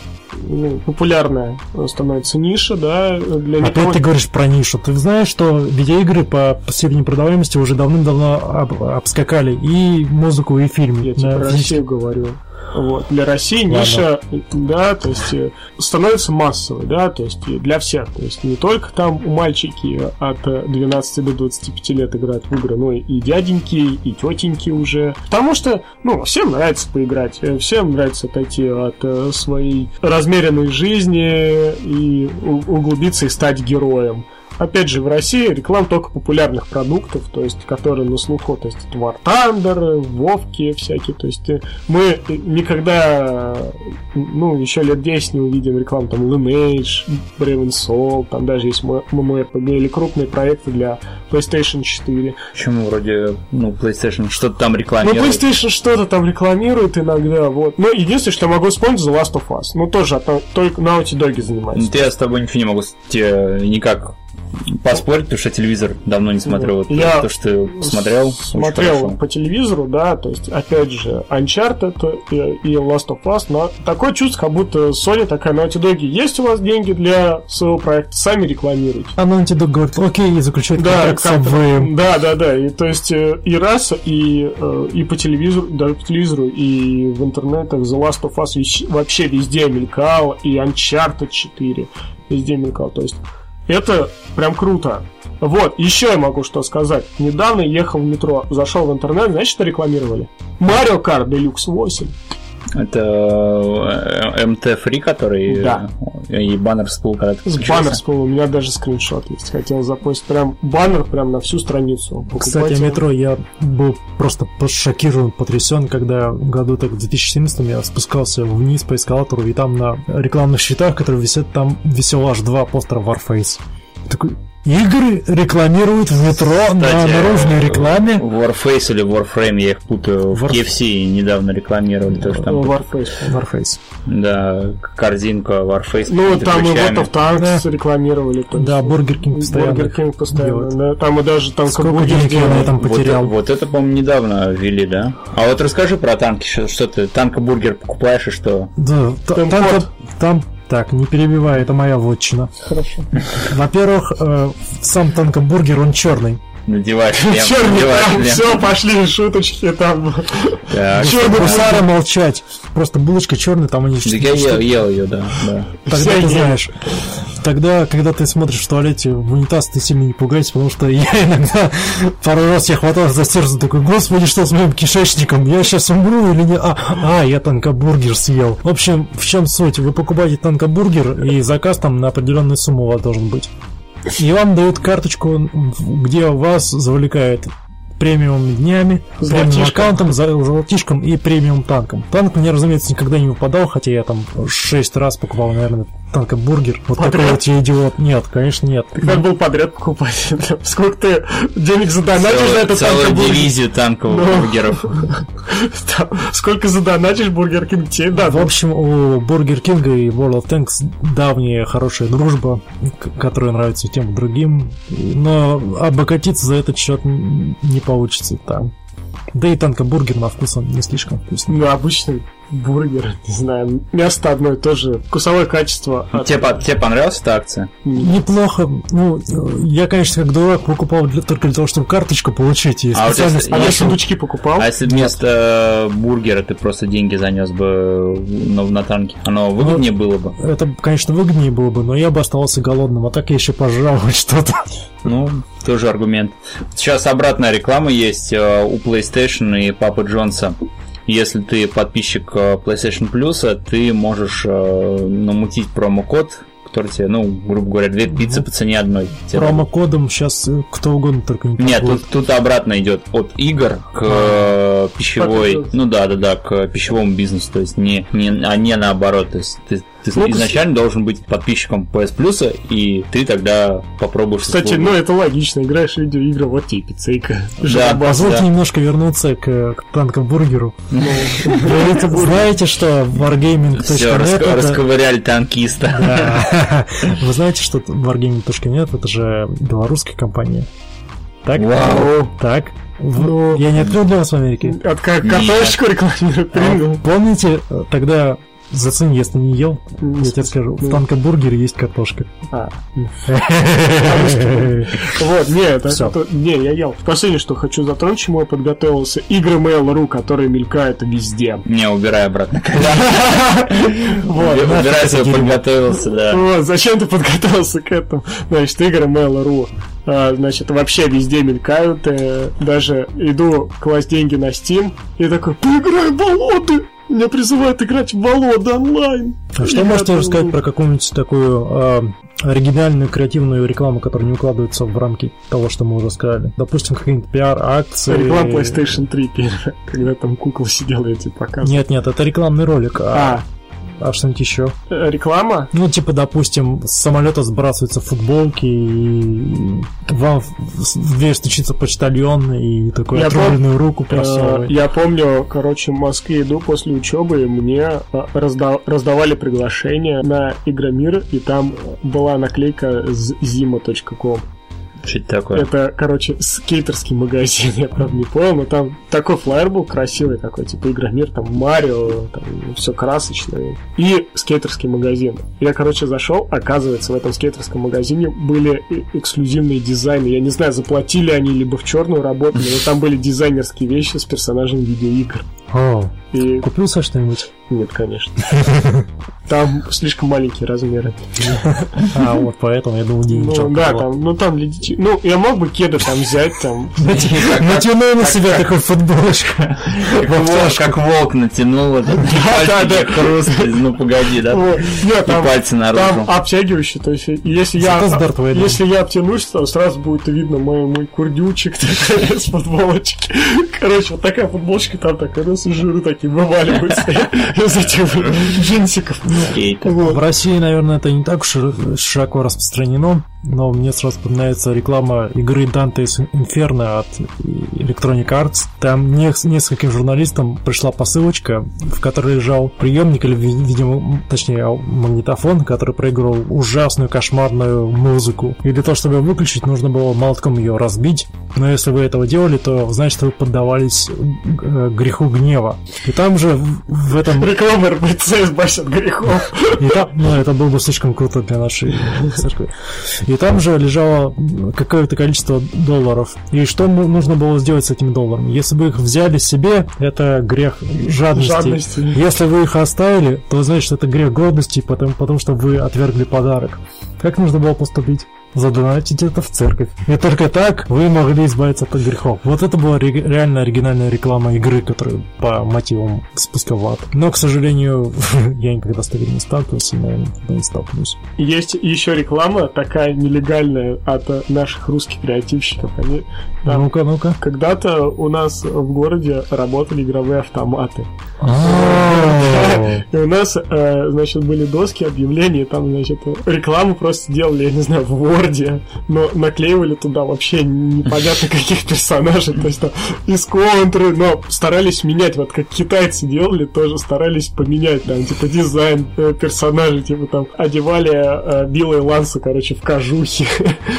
ну, популярная становится ниша, да, для Опять никого. ты говоришь про нишу. Ты знаешь, что видеоигры по степени продаваемости уже давным-давно об- обскакали и музыку, и фильм. Я тебе про Россию говорю. Вот. Для России Ладно. ниша, да, то есть э, становится массовой, да, то есть для всех. То есть не только там мальчики от э, 12 до 25 лет играют в игры, но и дяденьки, и тетеньки уже. Потому что, ну, всем нравится поиграть, э, всем нравится отойти от э, своей размеренной жизни и углубиться и стать героем. Опять же, в России реклама только популярных продуктов, то есть, которые на слуху, то есть, War Thunder, Вовки всякие, то есть, э, мы никогда, ну, еще лет 10 не увидим рекламу, там, Lineage, Brave Soul, там даже есть MMORPG или крупные проекты для PlayStation 4. Почему вроде, ну, PlayStation что-то там Ну, рекламирует? PlayStation что-то там рекламирует иногда, вот. Но единственное, что я могу вспомнить, The Last of Us. Ну, тоже от- только Naughty Dog занимается. Ну, Я с тобой ничего не могу тебе никак поспорить, потому что телевизор давно не смотрю. Вот. Я то, что ты смотрел, смотрел по телевизору, да, то есть, опять же, Uncharted и, и Last of Us, но такое чувство, как будто Sony такая, Naughty Dog, есть у вас деньги для своего проекта, сами рекламируйте. А Naughty Dog говорит, окей, и заключает контракт с да, да, да, и то есть э, и раз, и, э, и по телевизору, даже по телевизору, и в интернетах The Last of Us вообще везде мелькал, и Uncharted 4 везде мелькал, то есть это прям круто. Вот, еще я могу что сказать. Недавно ехал в метро, зашел в интернет, что рекламировали? Mario Kart Deluxe 8. Это э, МТ Фри, который Да. э, и баннер всплыл, когда ты баннер всплыл, у меня даже скриншот есть. Хотел запостить прям баннер прям на всю страницу. Кстати, Покупайте. метро я был просто шокирован, потрясен, когда в году так в 2017 я спускался вниз по эскалатору, и там на рекламных щитах, которые висят, там висел аж два постера Warface. Такой, игры рекламируют в метро на Кстати, наружной э, рекламе. Warface или Warframe, я их путаю. В Warf- KFC недавно рекламировали. Тоже там, Warface. Warface. да, корзинка Warface. Ну, там и World of Tanks рекламировали. то Да, есть, Бургер Кинг постоянно. Бургер Кинг постоянно, да. Там и даже там Сколько денег я на этом Вот, потерял. вот это, по-моему, недавно ввели, да? А вот расскажи про танки, что, что ты танкобургер покупаешь и что? Да, та- Там там, там, так, не перебивай, это моя вотчина. Хорошо. Во-первых, э, сам танкобургер, он черный. Надеваешь шлем, Черный надеваешь там, шлем. все, пошли шуточки там. Так, Чёрный Гусары молчать. Просто булочка черная, там они Так я ел, ел ее, да, да. Тогда ты знаешь. Тогда, когда ты смотришь в туалете в унитаз, ты сильно не пугайся, потому что (laughs) я иногда пару раз я хватал за сердце, такой, господи, что с моим кишечником? Я сейчас умру или не? А, а, я танкобургер съел. В общем, в чем суть? Вы покупаете танкобургер, и заказ там на определенную сумму у вас должен быть. И вам дают карточку, где вас завлекают премиум днями, премиум Золотишко. аккаунтом, золотишком и премиум танком. Танк мне, разумеется, никогда не выпадал, хотя я там шесть раз покупал, наверное, танкобургер. Вот Подряд? такой вот я идиот. Нет, конечно, нет. Ты надо было подряд покупать. (laughs) Сколько ты денег задонатишь на Целую, этот целую танкобургер? дивизию танковых Ну. бургеров. (laughs) Там, Сколько задонатишь Бургер Кинг тебе В дадут. общем, у Бургер Кинга и World of Tanks давняя хорошая дружба, которая нравится тем и другим. Но обогатиться за этот счет не получится там. Да и танкобургер на вкус он не слишком вкусный. Ну, обычный бургер, не знаю, мясо одно и то же, вкусовое качество. от- Тебе, по- тебе понравилась эта акция? Неплохо. Ну, э, я, конечно, как дурак покупал для- только для того, чтобы карточку получить. И А вот специально если- А я Если- сундучки покупал. А если вместо бургера ты просто деньги занес бы на, на танки, оно выгоднее было бы? Это, конечно, выгоднее было бы, но я бы оставался голодным, а так я еще пожрал хоть (laughs) что-то. Ну, тоже аргумент. Сейчас обратная реклама есть э, у PlayStation и Папы Джонса. Если ты подписчик э, PlayStation Plus, ты можешь э, намутить промокод, который тебе, ну, грубо говоря, две пиццы по цене одной. Промокодом сейчас кто угодно только не Нет, тут, тут обратно идет от игр к э, пищевой, Папа ну да, да, да, к пищевому бизнесу, то есть не, не, а не наоборот, то есть ты, ты Ну, изначально должен быть подписчиком PS Plus, и ты тогда попробуешь. Кстати, услугу. ну это логично, играешь в видеоигры, вот тебе пиццейка. Да, Позвольте да. немножко вернуться к, к танкобургеру. Ну, Вы знаете, что Все, wargaming.net это... расковыряли танкиста. Вы знаете, что wargaming.net это же белорусская компания. Так? Вау. Так. В- Ну. Я не открыл для вас в Америке. От картошечку рекламируют, Прингл. Помните, э, тогда Зацени, если не ел, я тебе скажу, в танкобургере есть картошка. А. (laughs) Вот, не, это, это- не, я ел. Последнее, что хочу затронуть, чему я подготовился. Игры Mail.ru, которые мелькают везде. Не, убирай обратно. (laughs) Вот. Убирай, я подготовился, да. Вот, зачем ты подготовился к этому? Значит, игры Mail.ru а, значит, вообще везде мелькают. э, даже иду класть деньги на Steam и такой, поиграй в болоты! Меня призывают играть в болото онлайн. А что Я можете рассказать про какую-нибудь такую а, оригинальную, креативную рекламу, которая не укладывается в рамки того, что мы уже сказали? Допустим, какие-нибудь пиар-акции. Реклама PlayStation 3 первая, (laughs) когда там кукла сидела и тебе показывала. Нет, нет, это рекламный ролик. А, А, а что-нибудь еще? э, реклама? Ну, типа, допустим, с самолета сбрасываются футболки, и вам в дверь стучится почтальон, и такую Я отрубленную руку Э, просовывает. Я помню, короче, в Москве иду после учебы, и мне э, разда- раздавали приглашение на Игромир, и там была наклейка zima.com. Что это такое? Это, короче, скейтерский магазин, (laughs) я правда не понял, но там такой флайер был красивый, такой, типа Игромир, там Марио, там все красочное. И скейтерский магазин. Я, короче, зашел, оказывается, в этом скейтерском магазине были эксклюзивные дизайны. Я не знаю, заплатили они, либо в черную работали, но там были дизайнерские вещи с персонажами видеоигр. О, И купился что-нибудь? нет, конечно. Там слишком маленькие размеры. А, вот поэтому, я думал, денег Ну да, там, ну там для детей. Ну, я мог бы кеды там взять, там, Натянул на себя такую футболочку. Как волк, как волк натянул этот да, (laughs) хруст, ну погоди, да? Вот. Нет, И там, пальцы там наружу. обтягивающий, то есть если я, если я обтянусь, то сразу будет видно мой, мой курдючик (laughs) такой с футболочки. Короче, вот такая футболочка, там такая, раз и жиры такие вываливаются (laughs) из этих джинсиков. В. России, наверное, это не так широко распространено, но мне сразу вспоминается реклама игры Dante's Inferno от Electronic Arts. Там не- нескольким журналистам пришла посылочка, в которой лежал приемник или, ви- видимо, точнее, магнитофон, который проигрывал ужасную кошмарную музыку. И для того, чтобы ее выключить, нужно было молотком ее разбить. Но если вы этого делали, то значит вы поддавались э, греху гнева. И там же в- этом Реклама избавься от грехов. и там, ну, это было бы слишком круто для нашей церкви. И там же лежало какое-то количество долларов. И что нужно было сделать с этими долларами? Если бы их взяли себе, это грех жадности. Жадности. Если вы их оставили, то значит это грех гордости, потому, потому что вы отвергли подарок. Как нужно было поступить? Задонатить это в церковь. И только так вы могли избавиться от грехов. Вот это была ре- реально оригинальная реклама игры, которая по мотивам спуска в ад. Но, к сожалению, (laughs) я никогда с таким не сталкивался наверное, никогда не столкнусь. Есть еще реклама такая нелегальная от наших русских креативщиков. Они там Ну-ка, ну-ка. Когда-то у нас в городе работали игровые автоматы. А, И у нас, э, значит, были доски объявлений, там, значит, рекламу просто делали, я не знаю, в Word, но наклеивали туда вообще непонятно каких персонажей, то есть там из контры, но старались менять, вот как китайцы делали, тоже старались поменять, там, типа, дизайн э, персонажей, типа, там, одевали э, Билла и Ланса, короче, в кожухе.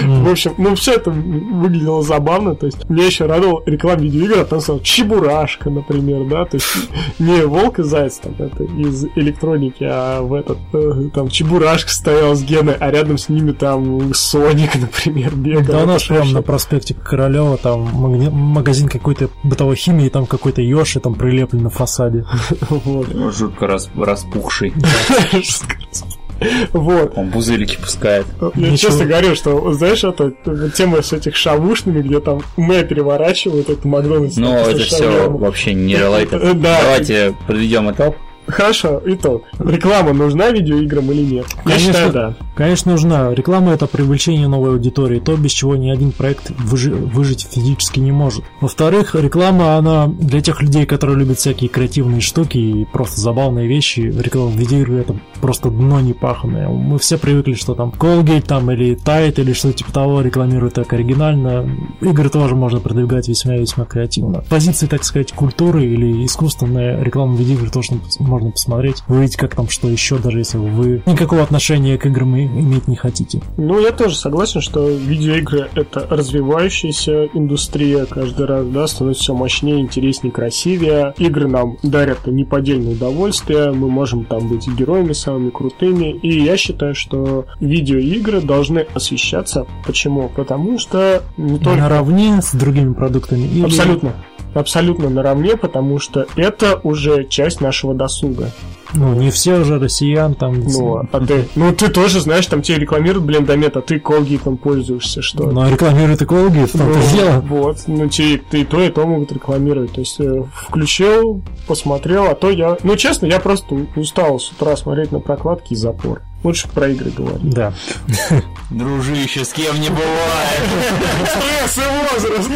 В общем, ну, все это выглядело забавно, то есть мне еще радовал реклама видеоигр, а там стал Чебурашка, например, да, то есть не волк и заяц там, это из электроники, а в этот, э, там, Чебурашка стоял с Геной, а рядом с ними там Соник, (laughs) например, бегал. Да у нас прям на проспекте Королева там магазин какой-то бытовой химии, там какой-то Йоши там прилеплен на фасаде. (laughs) Вот. Жутко рас- (laughs) распухший. Вот. Он пузырики пускает. Я Ничего. честно говорю, что, знаешь, это тема с этих шавушными, где там мы переворачивают, это Макдональдс. Но написано это все вообще не релейтед. Да. Давайте подведем итог. Хорошо, итог. Реклама нужна видеоиграм или нет? Я Конечно. считаю, да. Конечно, нужна. Реклама это привлечение новой аудитории, то, без чего ни один проект выжи- выжить физически не может. Во-вторых, реклама, она для тех людей, которые любят всякие креативные штуки и просто забавные вещи. Реклама в видеоигры это просто дно непаханное. Мы все привыкли, что там Colgate там или Tide или что-то типа того рекламируют так оригинально. Игры тоже можно продвигать весьма-весьма креативно. Позиции, так сказать, культуры или искусственная реклама видеоигр тоже можно посмотреть, увидеть, как там что еще, даже если вы никакого отношения к играм иметь не хотите. Ну, я тоже согласен, что видеоигры — это развивающаяся индустрия каждый раз, да, становится все мощнее, интереснее, красивее. Игры нам дарят неподдельное удовольствие, мы можем там быть героями самыми крутыми, и я считаю, что видеоигры должны освещаться. Почему? Потому что не только... Наравне с другими продуктами. Или... Абсолютно. Абсолютно наравне, потому что это уже часть нашего досуга. Ну, не все уже россиян там. Ну, а ты, ну ты тоже знаешь, там тебе рекламируют блендомет, а ты колгейтом пользуешься, что? Ну, а рекламируют и колгейт, в том-то Ну, дело. Вот, ну тебе ты и то, и то могут рекламировать. То есть э, включил, посмотрел, а то я. Ну, честно, я просто устал с утра смотреть на прокладки и запор. Лучше про игры говорить. Да. (laughs) Дружище, с кем не бывает. Стресс и возраст!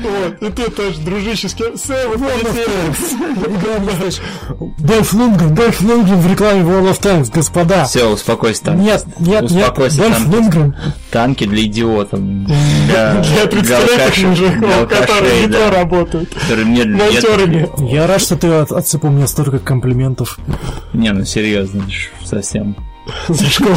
Вот, и ты тоже, дружище, с кем? Сэм, Дольф Лунгрен, Дольф Лунгрен в рекламе World of Tanks, господа. Все, успокойся там. Нет, нет, нет, Успокойся, Дольф там. Лунгрен. Танки для идиотов. Для, (laughs) Для 30-летних мужиков, для которые алкашей, не да. работают. Которые медленно Монтерами. Я рад, что ты от- отсыпал мне столько комплиментов. Не, ну серьезно, совсем. (laughs) Зашквар.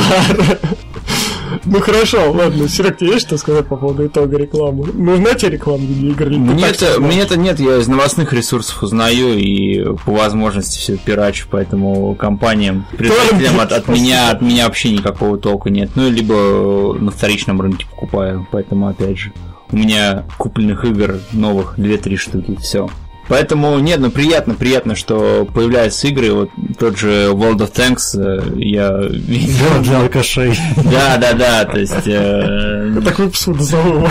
Ну хорошо, ладно, Серег, тебе есть что сказать по поводу итога рекламы? Нужна тебе реклама видеоигр? или ты Мне так это, себе мне это нет, я из новостных ресурсов узнаю и по возможности все пирачу, поэтому компаниям, производителям от, от меня от меня вообще никакого толка нет. Ну, либо на вторичном рынке покупаю, поэтому опять же. У меня купленных игр новых 2-3 штуки, все. Поэтому нет, ну приятно, приятно, что появляются игры. Вот тот же World of Tanks э, я видел. Для алкашей. Да, да, да, то есть э, так выпуск назову.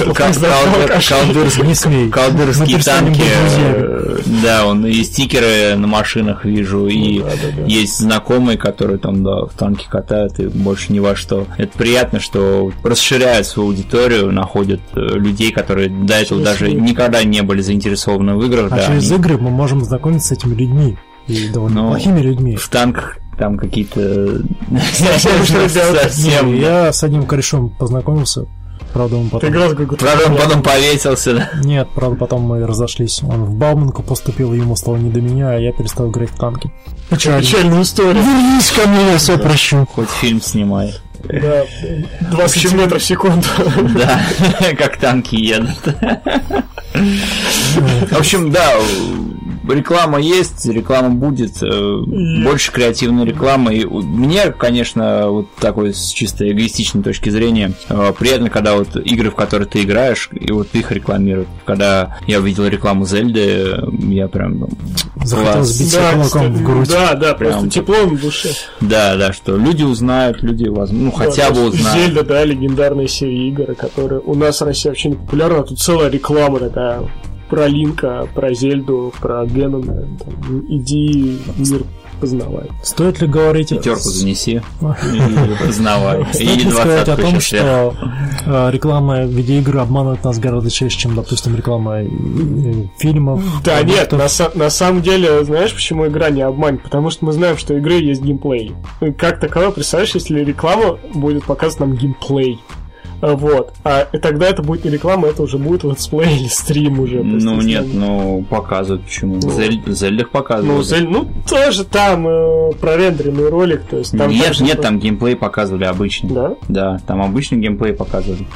Не смей. колдырские танки. э, Да, он и стикеры на машинах вижу, и да. есть знакомые, которые там да, в танке катают и больше ни во что. Это приятно, что расширяют свою аудиторию, находят э, людей, которые до этого даже никогда не были заинтересованы в играх. А да, через игры мы можем знакомиться с этими людьми. И довольно Ну, плохими людьми. в танках там какие-то (laughs) совсем. Я с одним корешом познакомился. Правда, он Ты потом... играл какую-то... Правда, он потом повесился, да. Нет, правда, потом мы разошлись. Он в Бауманку поступил, ему стало не до меня, а я перестал играть в танки. Печально. Печальная история. Вернись ко мне, я все прощу. Хоть фильм снимай. Да, 20 метров в секунду. Да, (laughs) как танки едут. В общем, да, реклама есть, реклама будет, э, больше креативной рекламы. И мне, конечно, вот такой с чисто эгоистичной точки зрения, э, приятно, когда вот игры, в которые ты играешь, и вот их рекламируют. Когда я увидел рекламу Зельды, я прям ну, Захотелось класс. бить себя Да, кулаком в грудь. Да, да, просто Прям тепло на душе. Да, да, что люди узнают, люди, возможно, ну, хотя Да, бы то есть узнают. Зельда, да, легендарная серия игр, которая у нас в России вообще не популярна, а тут целая реклама такая про Линка, про Зельду, про Геннона. Там, иди мир познавай. Стоит ли говорить... Пятерку занеси и (laughs) познавай. Стоит ли сказать о том, что э, реклама видеоигр обманывает нас гораздо чаще, чем, допустим, реклама э, фильмов. Да нет, на, са- на самом деле, знаешь, почему игра не обманет? Потому что мы знаем, что у игры есть геймплей. Как таково, представляешь, если реклама будет показывать нам геймплей. А, Вот. А и тогда это будет не реклама, это уже будет летсплей или (laughs) стрим уже. Есть, Ну нет, ну показывают почему. Ну. Зель- в Зельдах Ну, показывают. Зель- ну, тоже там э, прорендеренный ролик, то есть там... нет, нет, там геймплей показывали обычный. Да? Да, там обычный геймплей показывали.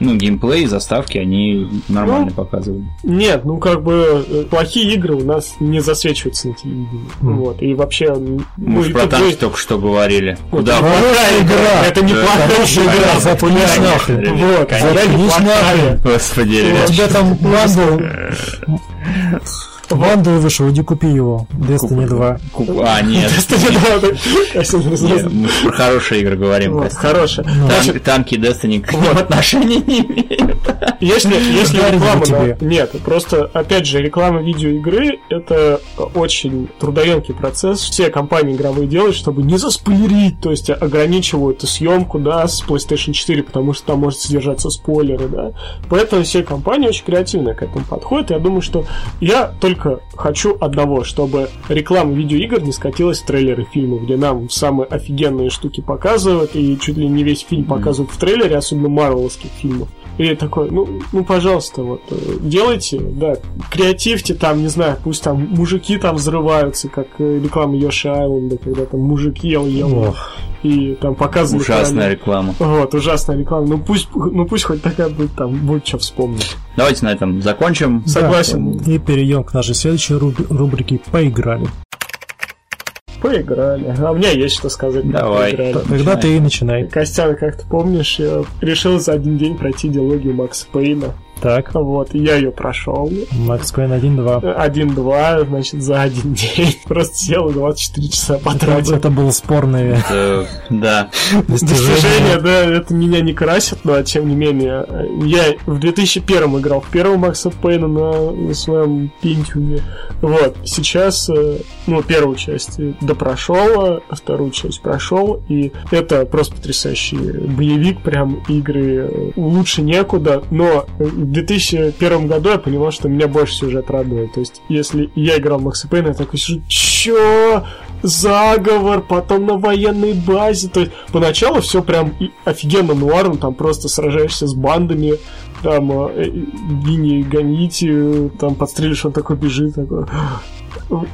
Ну, геймплей и заставки они нормально Ну, показывали. Нет, ну как бы э, плохие игры у нас не засвечиваются на телевидении. Мгм. Вот. И вообще... Мы ну, же про танки есть- только что говорили. Ну, Куда плохая игра. Это не Да. плохая игра. популярная. нахрен. Вот, Конечно. плохая. Господи, У тебя там бандл... (laughs) Бандл вышел, иди купи его. Destiny 2. Ку- А, нет. (laughs) Destiny 2, да. Костя, ну, Нет, Мы про хорошие игры говорим. Хорошая. Танк- Танки Destiny к ним отношения не имеют. Если, (laughs) если реклама... тебе. Нет, просто, опять же, реклама видеоигры — это очень трудоемкий процесс. Все компании игровые делают, чтобы не заспойлерить, то есть ограничивают съемку, да, с PlayStation 4, потому что там может содержаться спойлеры, да. Поэтому все компании очень креативно к этому подходят. Я думаю, что я только хочу одного, чтобы реклама видеоигр не скатилась в трейлеры фильмов, где нам самые офигенные штуки показывают, и чуть ли не весь фильм показывают в трейлере, особенно марвеловских фильмов. И такой, ну, ну, пожалуйста, вот, э, делайте, да, креативьте там, не знаю, пусть там мужики там взрываются, как э, реклама Йоши Айленда, когда там мужик ел, ел, Ох. и там показывали... Ужасная короля. реклама. Вот, ужасная реклама. Ну пусть, ну пусть хоть такая будет, там, будет что вспомнить. Давайте на этом закончим. Согласен. Да, и перейдем к нашей следующей руб- рубрике «Поиграли». Поиграли. А у меня есть что сказать. Давай. Поиграли. Тогда ты и начинай. Костян, как ты помнишь, я решил за один день пройти диалогию Макса Пейна. Так, Вот, я ее прошел. Макс Пейн 1-2. 1-2, значит, за один (laughs) день. Просто сел и 24 часа Это, потратил. это было спорное Э, Да. Достижение, да, это меня не красит, но тем не менее. Я в 2001 играл в первого Макса Пейна на, своем пентиуме. Вот, сейчас, э, ну, первую часть допрошел, а вторую часть прошел, и это просто потрясающий боевик, прям игры э, лучше некуда, но в 2001 году я понимал, что меня больше сюжет радует. То есть, если я играл Макса Пейна, я такой сижу, чё? Заговор, потом на военной базе. То есть, поначалу все прям офигенно нуарно, там просто сражаешься с бандами, там э, э, гини гоните, э, там подстрелишь, он такой бежит, такой...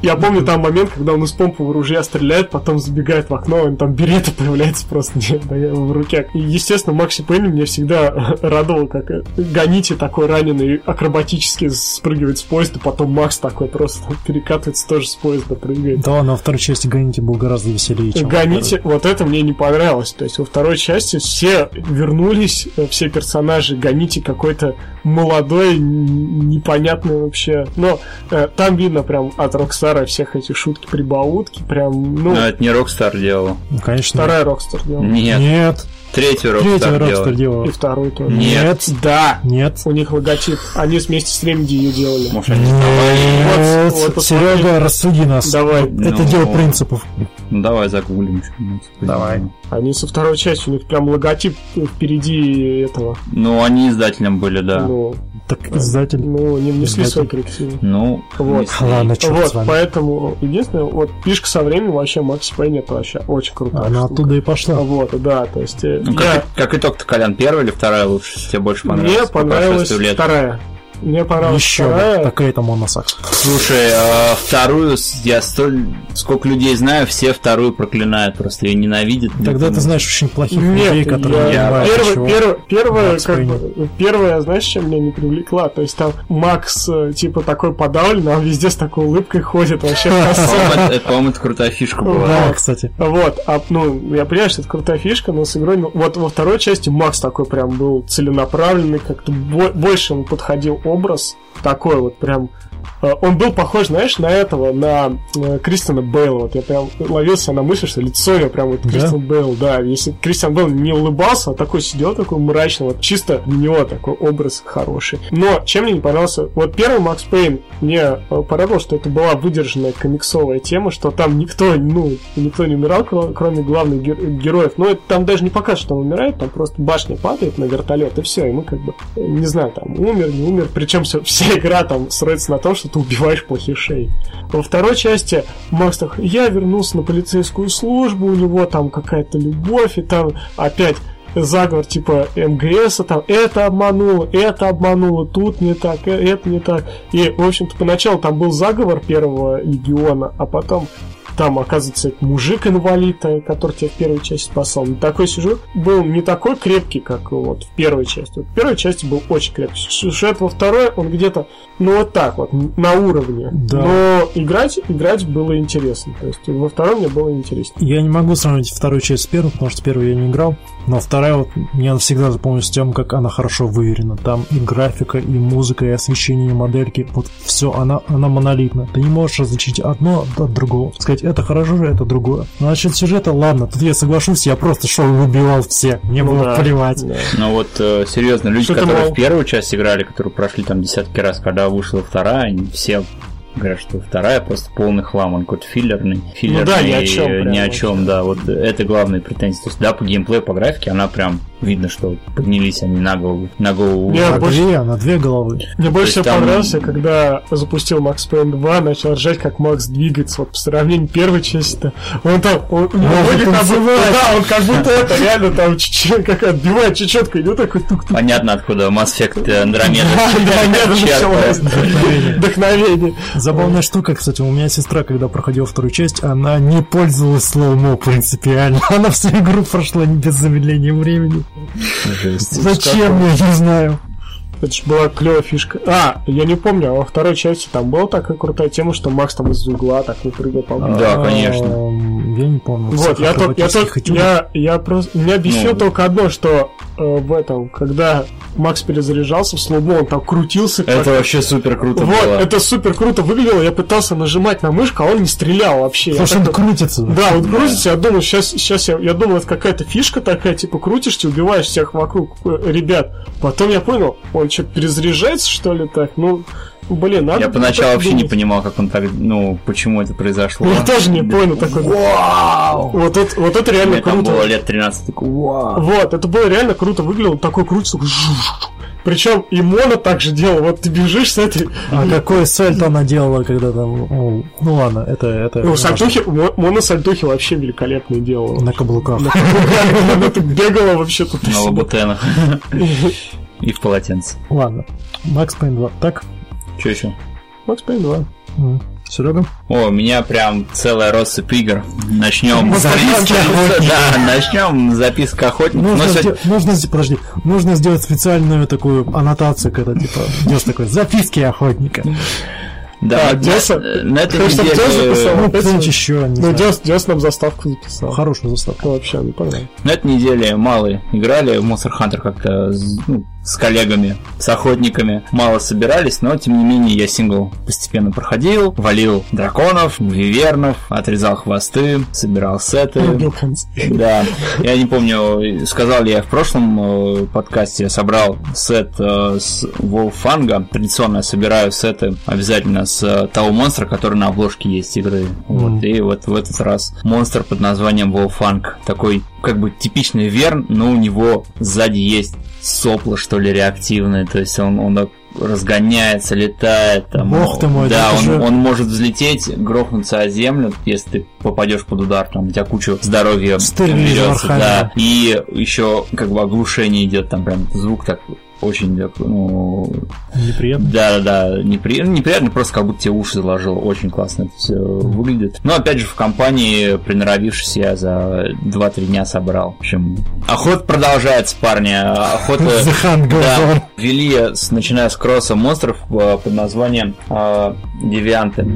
Я помню там момент, когда он из помпового ружья стреляет, потом забегает в окно, он там берета появляется просто (laughs) в руке. И, естественно, Макси Пейн меня всегда (laughs) радовал, как э, Гоните такой раненый акробатически спрыгивает с поезда, потом Макс такой просто (laughs) перекатывается тоже с поезда, прыгает. Да, но во второй части Гогнитти был гораздо веселее, чем Гогнитти, вот это мне не понравилось. То есть во второй части все вернулись, э, все персонажи. Гогнитти какой-то молодой, непонятный вообще. Но э, там видно прям от Rockstar а всех эти шутки, прибаутки. Прям, ну, Но это не Rockstar делала. второй. Ну, конечно. вторая Rockstar делала. Нет, Нет. третью Третья Rockstar Rockstar делала. И вторую тоже. Нет. Да, Нет. у них логотип. Они вместе с Remedy ее делали. Может, они Нет. Вот, вот. Серега, рассуди нас. Давай. Это Ну. дело принципов. Ну, давай загуглим что-нибудь. Давай. Они со второй части, у них прям логотип впереди этого. Ну, они издателем были, да. Ну, Так, издатель. ну, не внесли Издатель. свои коррективы. Ну, Вот. если- Ладно, черт вот, с вами. поэтому единственное, вот фишка со временем вообще Макси Пейн это вообще очень круто. Она оттуда и пошла. Вот, да, то есть э, Ну, я- как, как итог-то, Колян, первая или вторая лучше? Тебе больше понравилась? мне по понравилась вторая. Мне понравилась Еще вторая. такая там он носах. Слушай, а вторую, я столь... Сколько людей знаю, все вторую проклинают, просто ее ненавидят. Тогда ты знаешь очень плохих Нет, людей, которые не я, понимают, первый, первый, первое, как бы, первое, знаешь, чем меня не привлекла? То есть там Макс, э, типа, такой подавленный, а он везде с такой улыбкой ходит, вообще По-моему, это, крутая фишка была. Да, кстати. Вот, а, ну, я понимаю, что это крутая фишка, но с игрой... ну, Вот во второй части Макс такой прям был целенаправленный, как-то бо- больше ему подходил образ, такой вот прям... э, Он был похож, знаешь, на этого, на э, Кристиана Бейла. Вот я прям ловился на мысли, что лицо его прям вот Да? Кристиан Бейл, да. Если Кристиан Бейл не улыбался, а такой сидел такой мрачный, вот чисто для него такой образ хороший. Но чем мне не понравился... Вот первый Макс Пейн мне э, порадовал, что это была выдержанная комиксовая тема, что там никто, ну, никто не умирал, кро- кроме главных гер- героев. Но это там даже не показывает, что он умирает, там просто башня падает на вертолет, и все, и мы как бы, не знаю, там, умер, не умер. Причем все, (laughs) вся игра там строится на том, что ты убиваешь плохишей. Во второй части Макс такой, я вернулся на полицейскую службу, у него там какая-то любовь, и там опять заговор типа МГС, там это обмануло, это обмануло, тут не так, э, это не так. И, в общем-то, поначалу там был заговор первого легиона, а потом там, оказывается, это мужик-инвалид, э, который тебя в первой части спасал. Но такой сюжет был не такой крепкий, как вот в первой части. Вот в первой части был очень крепкий. Сюжет во второй, он где-то, ну вот так вот, на уровне. Да. Но играть, играть было интересно. То есть во второй мне было интереснее. Я не могу сравнить вторую часть с первой, потому что первую я не играл. Но вторая вот мне навсегда запомнилась тем, как она хорошо выверена. Там и графика, и музыка, и освещение, и модельки. Вот все, она, она монолитна. Ты не можешь различить одно от другого. Сказать, это хорошо, это другое. Но насчет сюжета, ладно, тут я соглашусь, я просто шел и убивал всех. Мне Ну было да, плевать. да. Но вот э, серьезно, люди, Что которые мол? в первую часть играли, которые прошли там десятки раз, когда вышла вторая, они все говорят, что вторая просто полный хлам, он какой-то филлерный, филлерный, Ну да, ни о чём э, прям ни о чем, да, вот это главные претензии. То есть, да, по геймплею, по графике она прям видно, что поднялись они на голову. На голову. Не, А больше- две, на две головы. Мне больше всего там- понравился, когда запустил Макс Пейн 2, начал ржать, как Макс двигается. Вот по сравнению первой части-то. Он там, он, у него ноги танцевать. да, он как будто это реально там как отбивает чечетку, идет такой тук-тук. Понятно, откуда Mass Effect Andromeda. Началось. Черпает. Вдохновение. Забавная штука, кстати, у меня сестра, когда проходила вторую часть, она не пользовалась слоумо принципиально. (laughs) Она всю игру прошла не без замедления времени. Жесть. Зачем, я не знаю. Это же была клевая фишка. А, я не помню, а во второй части там была такая крутая тема, что Макс там из угла так выпрыгал, по-моему. Да, конечно. Я не помню. Вот, я, только, я, только, я, я просто, меня бесило Ну. только одно, что в этом, когда Макс перезаряжался в слоумо, он там крутился. как- Это вообще супер круто вот, было. это супер круто выглядело, я пытался нажимать на мышку, а он не стрелял вообще. Потому что он так- крутится. Да, вот крутится, я думал, сейчас, сейчас я, я думал, это какая-то фишка такая, типа крутишься, убиваешь всех вокруг э, ребят. Потом я понял, он что, перезаряжается, что ли, так? Ну, блин, надо... Я поначалу вообще не думать. понимал, как он так, ну, почему это произошло. Я тоже не понял (laughs) такой. Вау! Вот это, вот это реально Мне там круто. было лет 13, такой, вау. Вот, это было реально круто выглядело, такой крутится, такой. Причем и Мона так же делал, вот ты бежишь с этой... А какой сальто она делала, когда там... о, Ну ладно, это... это Ну, сальтухи, Мо- Мона сальтухи вообще великолепные делала. На каблуках. Она тут бегала вообще тут. и На лабутенах. И в полотенце. Ладно. Макс Пейн 2. Так? Что еще? Макс Пейн 2. Серега? О, у меня прям целая россыпь игр. Начнем с Записки Да, начнем с записки охотников. Нужно, Но сегодня- нужно, подожди, нужно сделать специальную такую аннотацию, когда типа идешь такой записки охотника. Да, А, на- Деса? на этой записал? неделе... Ну, же- еще, не Ну. Дес, Дес нам заставку записал. Хорошую заставку. Ну, вообще, ну, понятно. На этой неделе мало играли в Monster Hunter как-то ну, с коллегами, с охотниками. Мало собирались, но тем не менее я сингл постепенно проходил, валил драконов, вивернов, отрезал хвосты, собирал сеты. Да, я не помню, сказал ли я в прошлом э, подкасте, я собрал сет э, с Волфанга. Традиционно я собираю сеты обязательно с э, того монстра, который на обложке есть игры. Вот, и вот в этот раз монстр под названием Волфанг. Такой как бы типичный верн, но у него сзади есть сопло, что ли, реактивное. То есть он, он разгоняется, летает. Там, Бог ты мой, да, он, же- он может взлететь, грохнуться о землю, если ты попадешь под удар, там у тебя куча здоровья берется, да. И еще как бы оглушение идет, там прям звук так очень, ну, Неприятно. да, да, да, неприятно, неприятно, просто как будто тебе уши заложило, очень классно это все выглядит. Но опять же в компании, приноровившись, я за 2-3 дня собрал. В общем, охота продолжается, парни, охота... (laughs) Да, с- начиная с класса монстров э, под названием э, Девианты.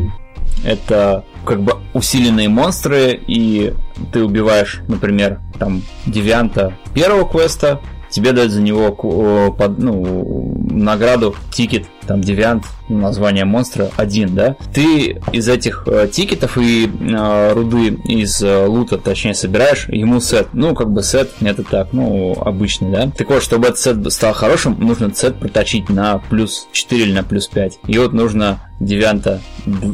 Это как бы усиленные монстры, и ты убиваешь, например, там, Девианта первого квеста, тебе дают за него ну, награду, тикет, там, Девиант, название монстра, один, да? Ты из этих э, тикетов и э, руды из э, лута, точнее, собираешь ему сет. Ну, как бы сет, это так, ну, обычный, да? Так вот, чтобы этот сет стал хорошим, нужно сет проточить на плюс 4 или на плюс 5. И вот нужно девианта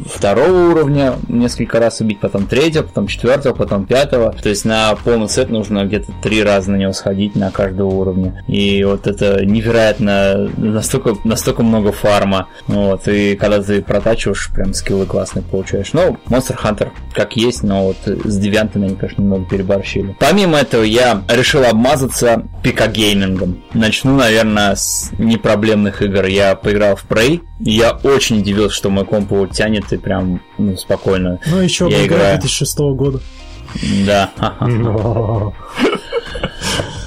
второго уровня несколько раз убить, потом третьего, потом четвертого, потом пятого. То есть на полный сет нужно где-то три раза на него сходить на каждого уровня. И вот это невероятно, настолько, настолько много фарма. Вот, и когда ты протачиваешь, прям скиллы классные получаешь. Ну, Monster Hunter как есть, но вот с девиантами они, конечно, немного переборщили. Помимо этого, я решил обмазаться пикагеймингом. Начну, наверное, с непроблемных игр. Я поиграл в Prey, я очень удивился, что мой комп его тянет и прям ну, спокойно. Ну, еще Я игра играю. 2006 года. Да. (laughs)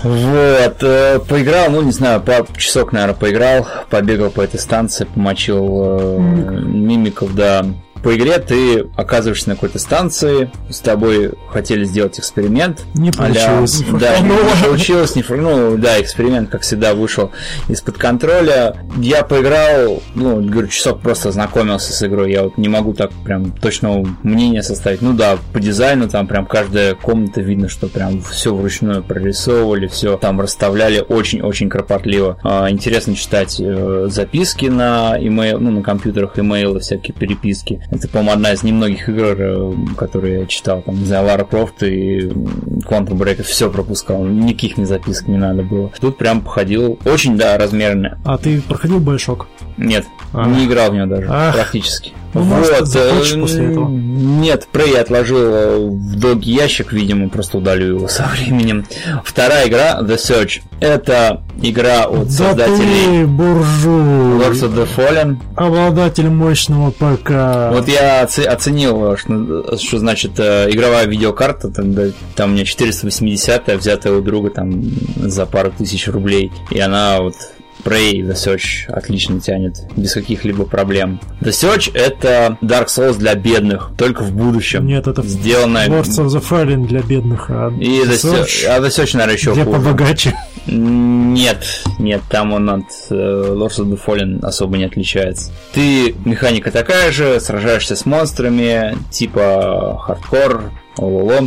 Вот, э, поиграл, ну не знаю, по часок, наверное, поиграл, побегал по этой станции, помочил э, мимиков, да. По игре ты оказываешься на какой-то станции, с тобой хотели сделать эксперимент. Не получилось. а да, не получилось, не, ну да, эксперимент, как всегда, вышел из-под контроля. Я поиграл, ну, говорю, часок просто ознакомился с игрой, я вот не могу так прям точного мнения составить. Ну да, по дизайну там прям каждая комната видно, что прям все вручную прорисовывали, все там расставляли очень-очень кропотливо. А, интересно читать э, записки на email, ну, на компьютерах, имейлы, всякие переписки. Это, по-моему, одна из немногих игр, э, которые я читал. Там, не знаю, Лара Крофт и Quantum Break все пропускал. Никаких мне записок не надо было. Тут прям походил очень, да, размерно. А ты проходил Байшок? Нет, а. не играл в него даже, Ах. практически. Ну, вот, может, после этого? Нет, Prey отложил в долгий ящик, видимо, просто удалю его со временем. Вторая игра, The Search. Это игра от да создателей ты, буржуй. Lords of the Fallen. Обладатель мощного ПК. Вот я оценил, что, что значит э, игровая видеокарта, там, там у меня 480 взятая у друга там за пару тысяч рублей, и она вот Prey The Search отлично тянет, без каких-либо проблем. The Search это Dark Souls для бедных, только в будущем. Нет, это сделано... Lords of the Fallen для бедных, а И The, Search, а The Search, наверное, еще Для побогаче. Нет, нет, там он от э, Lords of the Fallen особо не отличается. Ты механика такая же, сражаешься с монстрами, типа хардкор.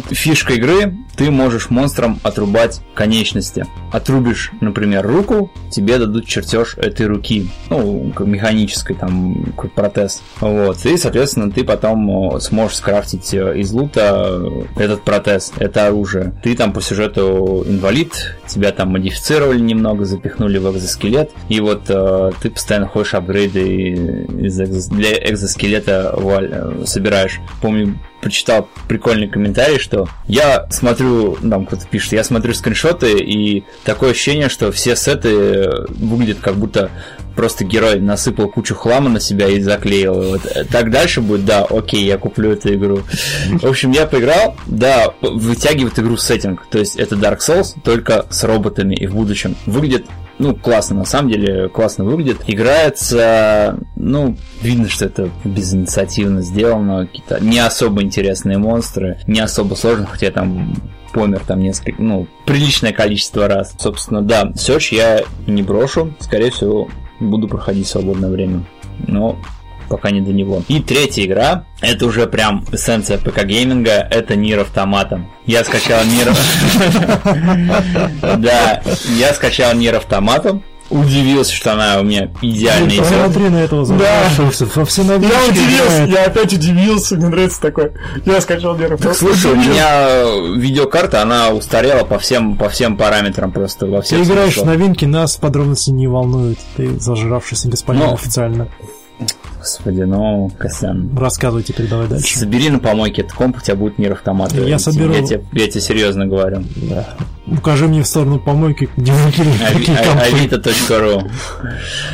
Фишка игры ты можешь монстрам отрубать конечности. Отрубишь, например, руку, тебе дадут чертеж этой руки. Ну, механической, там, протез. Вот. И, соответственно, ты потом сможешь скрафтить э, из лута этот протез, это оружие. Ты там по сюжету инвалид, тебя там модифицировали немного, запихнули в экзоскелет. И вот э, ты постоянно ходишь апгрейды из экзос... для экзоскелета. Э, собираешь. Помню, прочитал прикольный комментарий, что я смотрю, там кто-то пишет, я смотрю скриншоты, и такое ощущение, что все сеты выглядят как будто просто герой насыпал кучу хлама на себя и заклеил. Вот так дальше будет, да, окей, я куплю эту игру. В общем, я поиграл, да, вытягивает игру сеттинг. То есть это Dark Souls, только с роботами и в будущем. Выглядит ну, классно, на самом деле, классно выглядит. Играется, ну, видно, что это безинициативно сделано, какие-то не особо интересные монстры, не особо сложные, хотя там помер там несколько, ну, приличное количество раз. Собственно, да, Search я не брошу, скорее всего, буду проходить в свободное время. Но пока не до него. И третья игра, это уже прям эссенция ПК гейминга, это NieR Automata. Я скачал NieR... (laughs) Да, я скачал NieR Automata, удивился, что она у меня идеальная. Ты посмотри на этого да. Во все Я удивился, я опять удивился, мне нравится такое. Я скачал NieR Automata. Слушай, у меня видеокарта, она устарела по всем, по всем параметрам просто во всех Ты играешь в новинки, нас подробности не волнуют. Ты зажравшийся господин ну, официально. Господи, ну, Косян. Рассказывай теперь, давай дальше. Собери на помойке этот комп, у тебя будет мир автомата. Я соберу. Я тебе, я тебе серьезно говорю. Да. Укажи мне в сторону помойки, где Авито.ру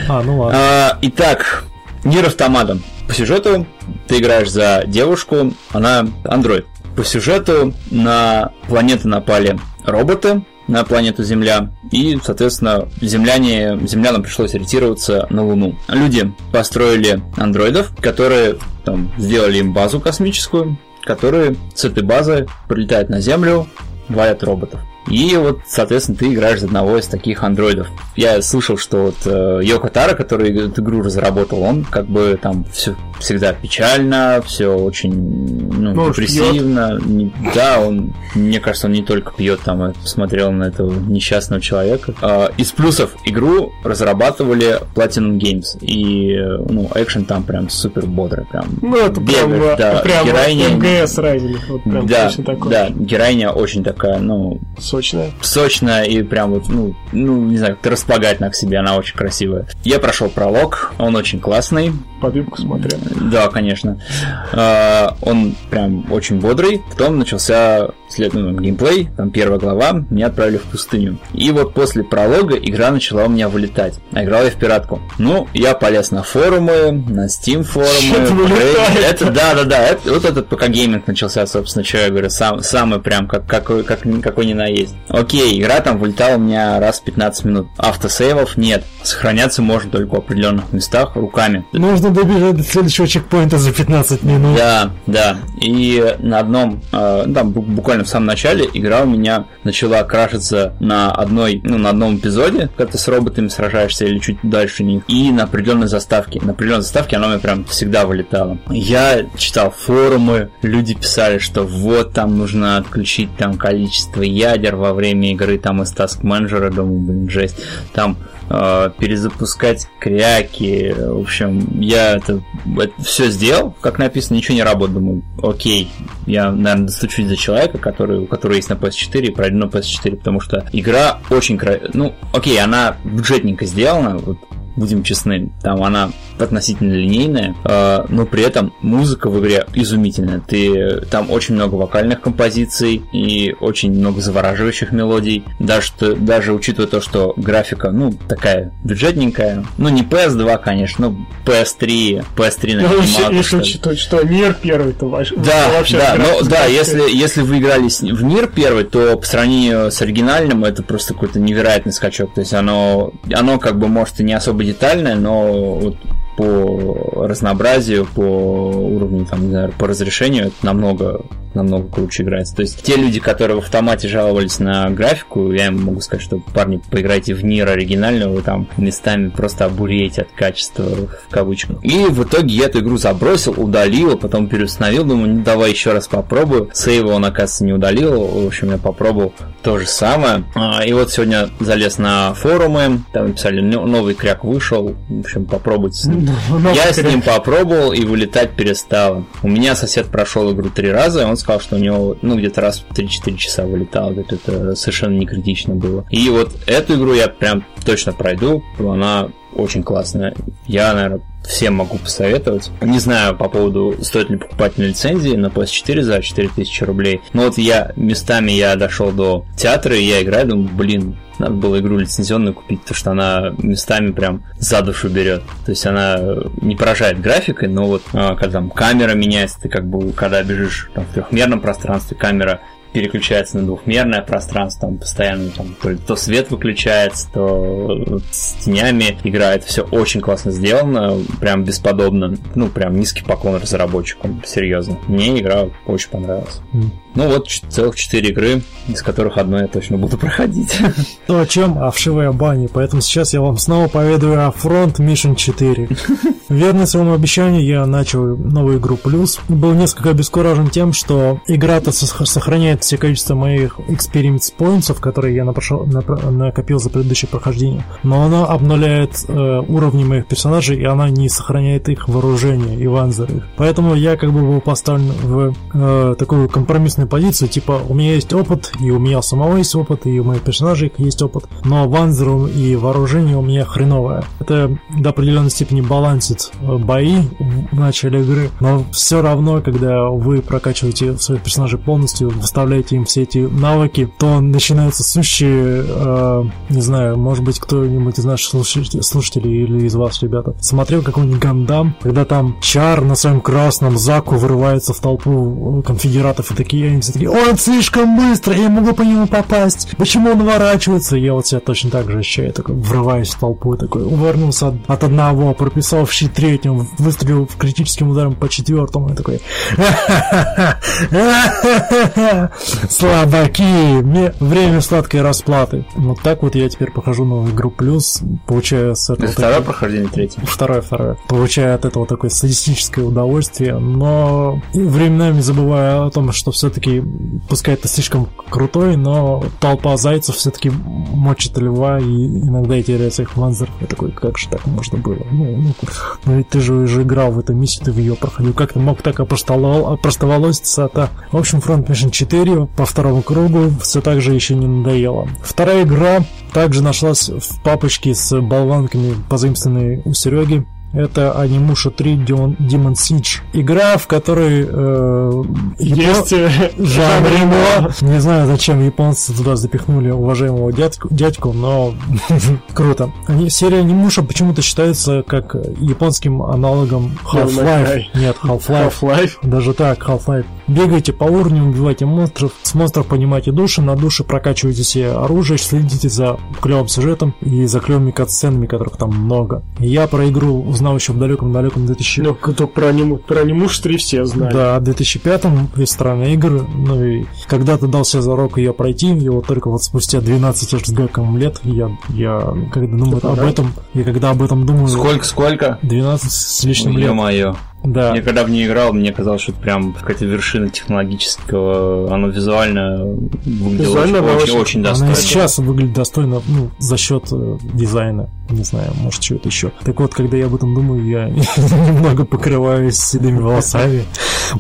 А, ну ладно. А, итак, Нир автоматом. По сюжету ты играешь за девушку, она андроид. По сюжету на планеты напали роботы, на планету Земля, и, соответственно, земляне, землянам пришлось ориентироваться на Луну. Люди построили андроидов, которые там, сделали им базу космическую, которые с этой базы прилетают на Землю, валят роботов. И вот, соответственно, ты играешь за одного из таких андроидов. Я слышал, что вот э, Йоко Тара, который эту игру разработал, он как бы там все всегда печально, все очень ну, ну депрессивно. Не, да, он, мне кажется, он не только пьет, там, я посмотрел на этого несчастного человека. Э, из плюсов игру разрабатывали Platinum Games. И, ну, экшен там прям супер бодрый, прям. Ну, это бегаешь, прям, да, прям героиня... МГС Райзинг, вот прям да, Да, героиня очень такая, ну, Сочная. Сочная и прям вот, ну, ну не знаю, как-то располагательно к себе, она очень красивая. Я прошел пролог, он очень классный. Подвигку смотрел. Да, конечно. А, он прям очень бодрый. Потом начался след, ну, геймплей, там первая глава, меня отправили в пустыню. И вот после пролога игра начала у меня вылетать. А играл я в пиратку. Ну, я полез на форумы, на Steam форумы. Это, да, да, да. Это, вот этот пока гейминг начался, собственно, что я говорю, сам, самый прям как, какой, как, какой ни на есть. Окей, игра там вылетала у меня раз в 15 минут. Автосейвов нет. Сохраняться можно только в определенных местах руками. Нужно добежать до следующего чекпоинта за 15 минут. Да, да. И на одном, э, там буквально в самом начале игра у меня начала крашиться на одной, ну, на одном эпизоде, когда ты с роботами сражаешься или чуть дальше них, и на определенной заставке. На определенной заставке она у меня прям всегда вылетала. Я читал форумы, люди писали, что вот там нужно отключить там количество ядер во время игры, там из Task Manager, думаю, блин, жесть. Там э, перезапускать кряки. В общем, я это, это все сделал, как написано, ничего не работает. Думаю, окей, я, наверное, достучусь за человека, который, у которого есть на PS4 и пройду на PS4, потому что игра очень красивая. Ну, окей, она бюджетненько сделана, вот будем честны, там она относительно линейная, э, но при этом музыка в игре изумительная. Ты, там очень много вокальных композиций и очень много завораживающих мелодий. Даже, даже учитывая то, что графика, ну, такая бюджетненькая. Ну, не PS2, конечно, но PS3, PS3 на ну, если, если учитывать, что мир первый, то ваш, да, вообще да, но, да, если, если вы играли в мир первый, то по сравнению с оригинальным это просто какой-то невероятный скачок. То есть оно, оно как бы может и не особо детальное, но вот по разнообразию, по уровню, там, не знаю, по разрешению это намного намного круче играется. То есть те люди, которые в автомате жаловались на графику, я им могу сказать, что парни, поиграйте в Нир оригинального, там местами просто обуреете от качества в кавычках. И в итоге я эту игру забросил, удалил, потом переустановил, думаю, ну давай еще раз попробую. Сейва он, оказывается, не удалил, в общем, я попробовал то же самое. А, и вот сегодня залез на форумы, там написали, новый кряк вышел, в общем, попробуйте. Я с ним попробовал и вылетать перестал. У меня сосед прошел игру три раза, и он сказал, что у него, ну, где-то раз в 3-4 часа вылетал, это, это совершенно не критично было. И вот эту игру я прям точно пройду, она очень классная. Я, наверное, всем могу посоветовать. Не знаю по поводу, стоит ли покупать на лицензии на PS4 за 4000 рублей. Но вот я местами я дошел до театра, и я играю, думаю, блин, надо было игру лицензионную купить, потому что она местами прям за душу берет. То есть она не поражает графикой, но вот а, когда там камера меняется, ты как бы, когда бежишь там, в трехмерном пространстве, камера переключается на двухмерное пространство, там постоянно там, то, свет выключается, то с тенями играет. Все очень классно сделано, прям бесподобно. Ну, прям низкий поклон разработчикам, серьезно. Мне игра очень понравилась. Ну вот целых четыре игры, из которых одну я точно буду проходить. (laughs) То о чем? О вшивой бане. Поэтому сейчас я вам снова поведаю о Front Mission 4. (laughs) Верно своему обещанию, я начал новую игру плюс. Был несколько обескуражен тем, что игра-то сохраняет все количество моих experience points, которые я напрошел, накопил за предыдущее прохождение. Но она обнуляет э, уровни моих персонажей, и она не сохраняет их вооружение и ванзеры. Поэтому я как бы был поставлен в э, такую компромиссную позицию, типа у меня есть опыт, и у меня самого есть опыт, и у моих персонажей есть опыт, но ванзеру и вооружение у меня хреновое. Это до определенной степени балансит э, бои в начале игры, но все равно, когда вы прокачиваете своих персонажей полностью, выставляете им все эти навыки, то начинаются сущие, э, не знаю, может быть, кто-нибудь из наших слушателей, слушателей или из вас, ребята, смотрел какой-нибудь Гандам, когда там Чар на своем красном Заку вырывается в толпу конфедератов и такие, они все такие, он слишком быстро, я могу по нему попасть, почему он уворачивается? Я вот себя точно так же ощущаю, такой, врываюсь в толпу такой, увернулся от, от одного, прописал в щит третьем, выстрелил в критическим ударом по четвертому. И такой... (laughs) Слабаки! Мне время сладкой расплаты. Вот так вот я теперь прохожу новую игру плюс, получаю с этого... Второе прохождение, третье? Второе, второе. Получаю от этого такое садистическое удовольствие, но временами забываю о том, что все-таки, пускай это слишком крутой, но толпа зайцев все-таки мочит льва, и иногда и теряется их манзер. Я такой, как же так можно было? Ну, ну, ну ведь ты же уже играл в эту миссию, ты в ее проходил. Как ты мог так опростоволоситься? Это, в общем, Front Mission 4 по второму кругу все так же еще не надоело. Вторая игра также нашлась в папочке с болванками, позаимствованной у Сереги. Это Анимуша 3 Demon, Demon Siege. Игра, в которой э, есть э, (laughs) Жан Рено. Не знаю, зачем японцы туда запихнули уважаемого дядьку, дядьку но (laughs) круто. Они, серия Анимуша почему-то считается как японским аналогом Half-Life. Нет, Half-Life. Half-Life. Даже так, Half-Life. Бегайте по уровню, убивайте монстров, с монстров поднимайте души, на души прокачивайте себе оружие, следите за клевым сюжетом и за клевыми катсценами, которых там много. Я про игру узнал еще в далеком-далеком 2000... Ну, кто про, аниму, про анимуш 3 все знают. Да, в 2005-м есть странные игры, ну и когда-то дал себе зарок ее пройти, и вот только вот спустя 12 с гаком лет я, я когда думаю об этом, я когда об этом думаю... Сколько, сколько? 12 с лишним Ой, лет. мое Да. Я когда в нее играл, мне казалось, что это прям какая-то вершина технологического. Оно визуально выглядело Визуально очень, она очень, очень- Она достойно. и сейчас выглядит достойно ну, за счет э, дизайна. Не знаю, может, что-то еще. Так вот, когда я об этом думаю, я (laughs) немного покрываюсь седыми волосами.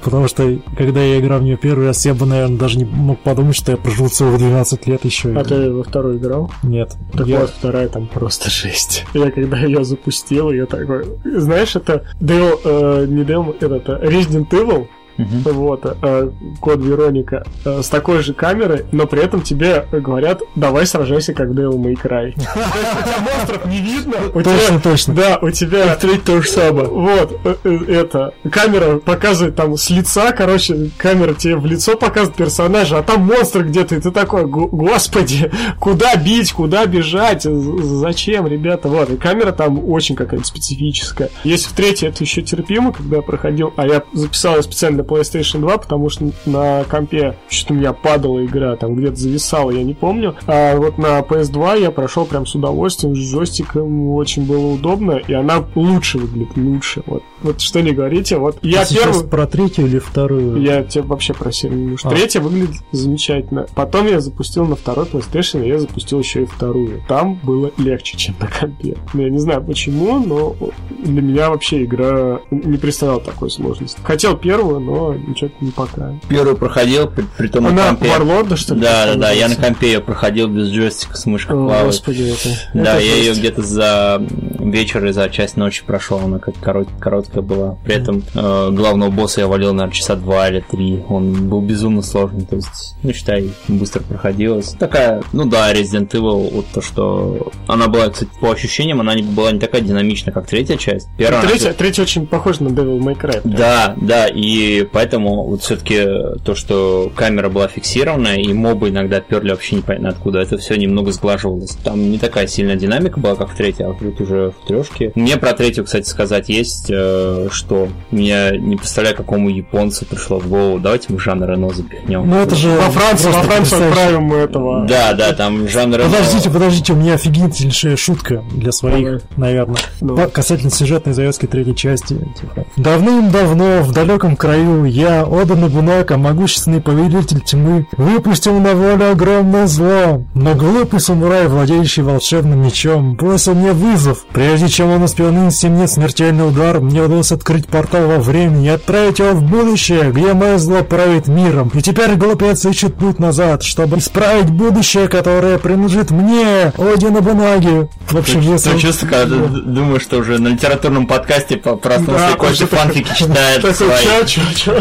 Потому что, когда я играл в нее первый раз, я бы, наверное, даже не мог подумать, что я прожил целых 12 лет еще. А ты во вторую играл? Нет. Так Я- вот, вторая там просто (laughs) жесть. Я когда ее запустил, я такой... Знаешь, это Devil, э, не Devil, это э, Resident Evil, Мгм. вот, э, код Вероника, э, с такой же камерой, но при этом тебе говорят, давай сражайся как Devil May Cry. (laughs) У тебя монстров не видно, Точно, точно. Да, у тебя то же самое. Вот, э, э, это, камера показывает там с лица, короче, камера тебе в лицо показывает персонажа, а там монстр где-то, и ты такой, «Го- господи, (laughs) куда бить, куда бежать, зачем, ребята, вот, и камера там очень какая-то специфическая. Если в третьей это еще терпимо, когда я проходил, а я записал специально PlayStation 2, потому что на компе что-то у меня падала игра, там где-то зависала, я не помню, а вот на PS2 я прошел прям с удовольствием, с джойстиком, очень было удобно, и она лучше выглядит, лучше, вот. Вот что не говорите, вот я сейчас первый... про третью или вторую? Я тебе вообще про серию А. Третья выглядит замечательно. Потом я запустил на второй PlayStation, и я запустил еще и вторую. Там было легче, чем на компе. Ну, Я не знаю почему, но для меня вообще игра не представляла такой сложности. Хотел первую, но ничего не пока. Первую проходил, при, при том на Она компе. Варлорда, что ли? Да, да, да, я на компе ее проходил без джойстика с мышкой О, господи, это... Да, это я ее жесть. где-то за вечер и за часть ночи прошел, она как корот- короткая была. При этом э, главного босса я валил, наверное, часа два или три. Он был безумно сложный, то есть, ну, считай, быстро проходилась. Такая, ну да, Resident Evil, вот то, что... Она была, кстати, по ощущениям, она не была не такая динамичная, как третья часть. Первая, она Третья, третья очень похожа на Devil May Cry. да, да, и поэтому вот все-таки то, что камера была фиксированная, и мобы иногда перли вообще непонятно откуда, это все немного сглаживалось. Там не такая сильная динамика была, как в третьей, а вот уже в трешке. Мне про третью, кстати, сказать есть, э, что меня не представляю, какому японцу пришло в голову, давайте мы Жанна Рено запихнем. Ну это же... Во Францию, во Францию отправим мы этого. Да, да, там Жанна Рено... Подождите, подождите, у меня офигительнейшая шутка для своих, наверное. Ну. Касательно сюжетной заветской третьей части. типа. Давным-давно, в далеком краю, я, Ода Набунака, могущественный повелитель тьмы, выпустил на волю огромное зло. Но глупый самурай, владеющий волшебным мечом, бросил мне вызов. Прежде чем он успел нанести мне смертельный удар, мне удалось открыть портал во времени и отправить его в будущее, где мое зло правит миром. И теперь глупец ищет путь назад, чтобы исправить будущее, которое принадлежит мне, Оде Набунаги. В общем, если... То чувство, когда ты д- думаешь, что уже на литературном подкасте по- проснулся Да, и какой-то уже фанфики (laughs) читает Такой, свои. чё, чё, чё?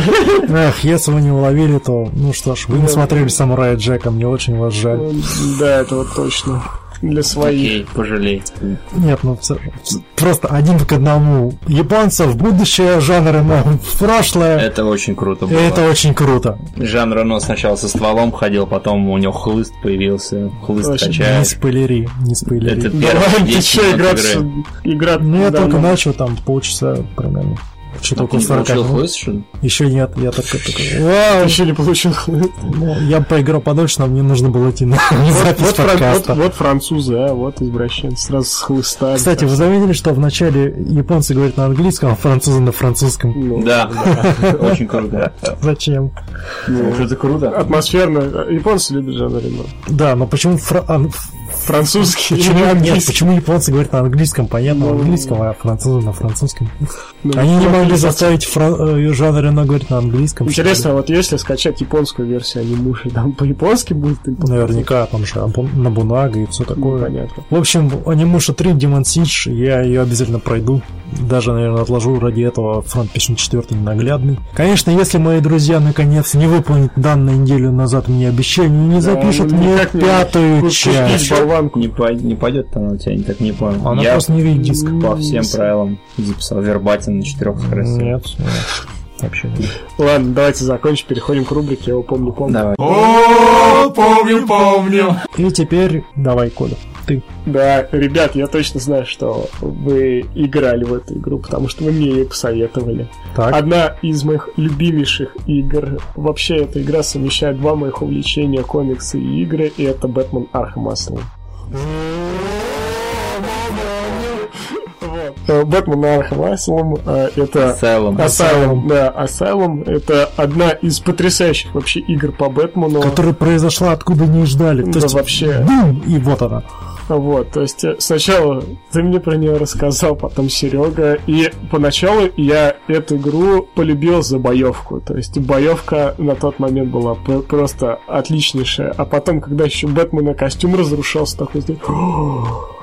Эх, если вы не уловили, то, ну что ж, вы не смотрели «Самурая Джека», мне очень вас жаль. Да, это вот точно. Для своих. Окей, пожалей. Нет, ну просто один к одному. Японцев будущее жанра, но в прошлое. Это очень круто было. Это очень круто. Жан Рено сначала со стволом ходил, потом у него хлыст появился. Хлыст Очень Не качает. спойлери, не спойлери. Это Давай, первые ты 10 чё, минут играть игры. с- игра Ну, я давно. только начал там полчаса примерно. Что-то ты около не 40 получил минут. хлыст, что ли? Еще нет, я такой, такой, Ты вау. еще не получил хлыст. Ну, я поиграл подольше, но мне нужно было идти на (laughs) Вот, запись подкаста. вот французы, а, вот извращенцы, сразу с хлыста. Кстати, вы заметили, что вначале японцы говорят на английском, а французы на французском? Ну, Да, (laughs) очень круто. Зачем? Что это круто. Атмосферно. Японцы любят Жана Рено. Да, но почему Французский. Почему, нет, английский? почему японцы говорят на английском? Понятно, на Ну, английском, а французы на французском. Ну, Они не вот могли заставить Фран... э, Жана Рено говорить на английском. Интересно, вот если скачать японскую версию анимуши, там по-японски будет? Наверняка, там же Абу- Набунага и все Ну, такое. понятно. В общем, Анимуша 3 Demon Siege, я ее обязательно пройду. Даже, наверное, отложу ради этого Front Mission 4 ненаглядный. Конечно, если мои друзья наконец не выполнят данную неделю назад мне обещание не запишут ну, мне пятую часть. Болванку. Не, пой- не пойдет она у тебя, не так не понял. Она Я просто не видит диск. по всем правилам записал Verbatim на четырех скоростях. Нет, нет. Вообще нет. Ладно, давайте закончим, переходим к рубрике, я его помню, помню. Давай. О, помню, помню. И теперь давай, Кода. Ты. Да, ребят, я точно знаю, что вы играли в эту игру, потому что вы мне ее посоветовали. Так. Одна из моих любимейших игр. Вообще, эта игра совмещает два моих увлечения, комиксы и игры, и это Бэтмен Arkham. Э, Бэтмен Arkham Asylum э, это... Asylum. Asylum, да, Asylum это одна из потрясающих вообще игр по Бэтмену. Которая произошла откуда не ждали. То Да, есть, вообще. бум, и вот она. Вот, то есть э, сначала ты мне про нее рассказал, потом Серега, и поначалу я эту игру полюбил за боевку. То есть боевка на тот момент была просто отличнейшая. А потом, когда еще Бэтмена костюм разрушался, такой,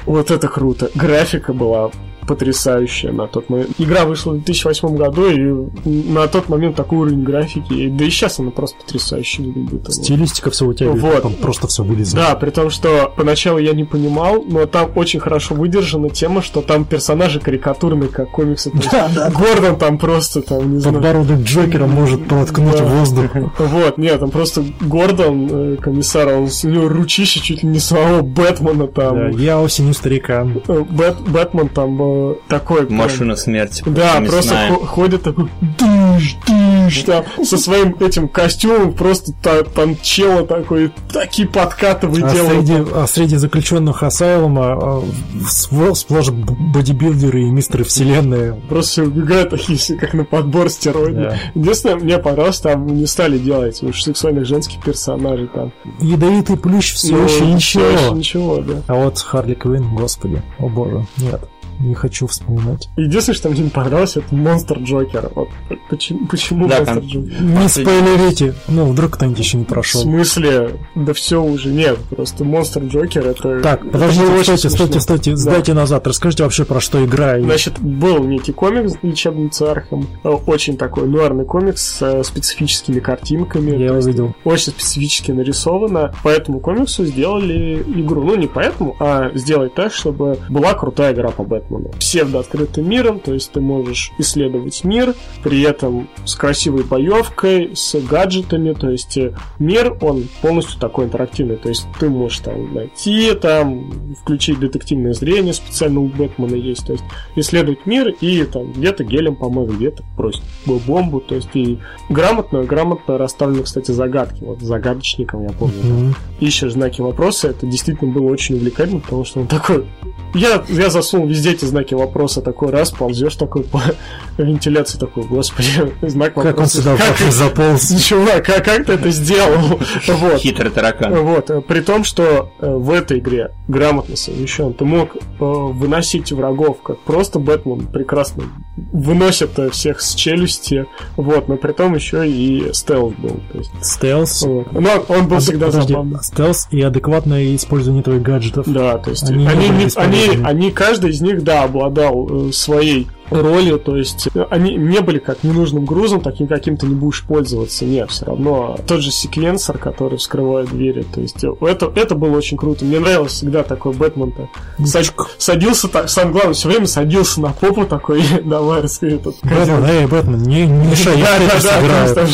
вот это круто. Графика была потрясающая на тот момент. Игра вышла в 2008 году, и на тот момент такой уровень графики, да и сейчас она просто потрясающе выглядит. Стилистика все утягивает, Вот. потом просто все вылезает. Да, при том, что поначалу я не понимал, но там очень хорошо выдержана тема, что там персонажи карикатурные, как комиксы. То есть Гордон там просто, там, не знаю... Подбородок Джокера может проткнуть Да. воздух. Вот, нет, там просто Гордон, э, комиссар, он с у него ручище чуть ли не самого Бэтмена там. Да, я осенью старика. Э, Бэт- Бэтмен там э, такой... прям- Машина смерти. Да, просто хо- ходит такой дыш, дыш, там, со своим этим костюмом, просто та- там чело такой, такие подкаты А выделывает. среди, а среди заключенных Асайлума а, сплошь бодибилдеры и мистеры вселенной. Просто все убегают такие, как на подбор стероидов. Да. Единственное, мне понравилось, там не стали делать уж сексуальных женских персонажей там. Ядовитый плющ все Ну, еще ничего. еще ничего, да. А вот Харли Квинн, господи, о боже, нет, не хочу вспоминать. Единственное, что мне не понравилось, это Монстр Джокер. Вот почему, почему Да, Монстр кон- Джокер? Не спойлерите, ну вдруг кто-нибудь еще не В прошел. смысле? Да все уже нет. Просто Монстр Джокер это. Так, это подождите, было очень стойте, стойте, стойте, Да. сдайте назад, расскажите вообще про что игра. и- Значит, был некий комикс «Лечебница Архам». Э, Очень такой нуарный комикс с э, специфическими картинками. Я его видел. Очень специфически нарисовано. По этому комиксу сделали игру. Ну, не поэтому, а сделать так, чтобы была крутая игра по Бэтмену. Псевдооткрытым миром, то есть ты можешь исследовать мир, при этом с красивой боевкой, с гаджетами, то есть э, мир, он полностью такой интерактивный, то есть ты можешь там найти, там, включить детективное зрение, специально у Бэтмена есть, то есть исследовать мир и там где-то гелем помыть, где-то бросить бомбу, то есть и грамотно, грамотно расставлены, кстати, загадки, вот загадочником, я помню, там, Мгм. ищешь знаки вопроса, это действительно было очень увлекательно, потому что он такой... Я, я засунул везде эти знаки вопроса, такой раз, ползешь такой по (laughs) вентиляции, такой, господи, (laughs) знак Как он вопроса. сюда Как, заполз? (laughs) чувак, как, как ты это сделал? Вот. Хитрый таракан. Вот, при том, что э, в этой игре грамотно совмещен, ты мог э, выносить врагов, как просто Бэтмен прекрасно выносит э, всех с челюсти, вот, но при том еще и стелс был, то есть, Стелс. вот. но он был Ад- всегда подожди, забавный. Стелс и адекватное использование твоих гаджетов. Да, то есть Они они, они, бесполезными. они, каждый из них, да, обладал э, своей ролью, то есть э, они не были как ненужным грузом, таким каким-то не будешь пользоваться, нет, все равно тот же секвенсор, который вскрывает двери, то есть э, это, это было очень круто, мне нравилось всегда такой Бэтмен-то, Сад- садился так, сам главное, все время садился на попу такой, (laughs) давай, раскрой этот Бэтмен, эй, Бэтмен, не, не мешай, я да, да, да,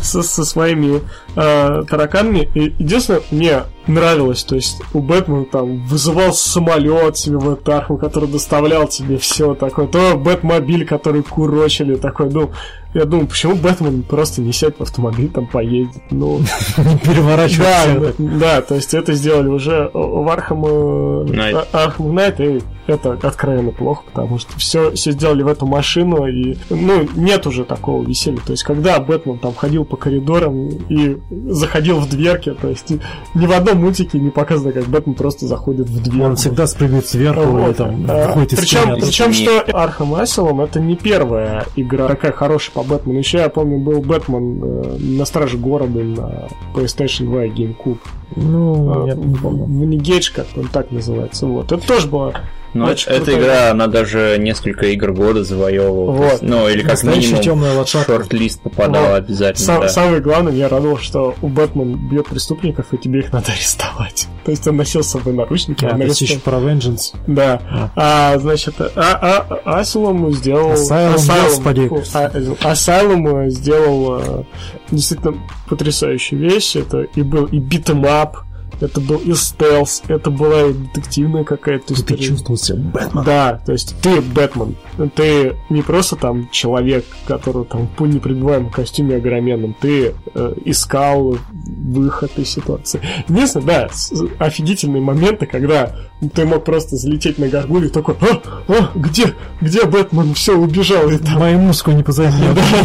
со, со своими э, тараканами. И единственное, мне нравилось, то есть у Бэтмена там вызывал самолет себе в Архам, который доставлял тебе все такое. То Бэтмобиль, который курочили, такой, ну, я думаю, почему Бэтмен просто не сядет в автомобиль, там поедет, ну... (laughs) Не переворачивай Да, то есть это сделали уже в Arkham Knight. Arkham Knight, и это откровенно плохо, потому что все, все сделали в эту машину, и, ну, нет уже такого веселья. То есть, когда Бэтмен там ходил по коридорам и заходил в дверки, то есть, ни в одном мультике не показано, как Бэтмен просто заходит в дверь. Он всегда спрыгивает сверху и Вот. там А, выходит из причем, причем, что Arkham Asylum это не первая игра такая хорошая по Бэтмену. Еще я помню, был Бэтмен э, на Страже города на PlayStation 2 и GameCube. Ну, А, я не помню. Vengeance, как он так называется. Вот. Это тоже было Но Очень эта крутой. игра, она даже несколько игр года завоевывала. Вот. есть, Ну, или как Настоящая минимум шорт-лист попадала Вот. обязательно. Сам- да. Самое главное, меня радовало, что у Бэтмен бьет преступников, и тебе их надо (laughs) арестовать. То есть он носил с собой наручники, А, есть еще про Vengeance. Да. А, значит, а, а, сделал... Господи. А, Asylum сделал э, действительно потрясающую вещь. Это и был и beat 'em up, это был и стелс, это была и детективная какая-то Ты история. чувствовал себя Бэтмен. Да, то есть ты Бэтмен. Ты не просто там человек, который там в непредбиваемом костюме огроменном. Ты э, искал выход из ситуации. Единственное, да, офигительные моменты, когда ты мог просто залететь на горгуль и такой, а, а, где, где Бэтмен, все, убежал. И там... Мою музыку не позови,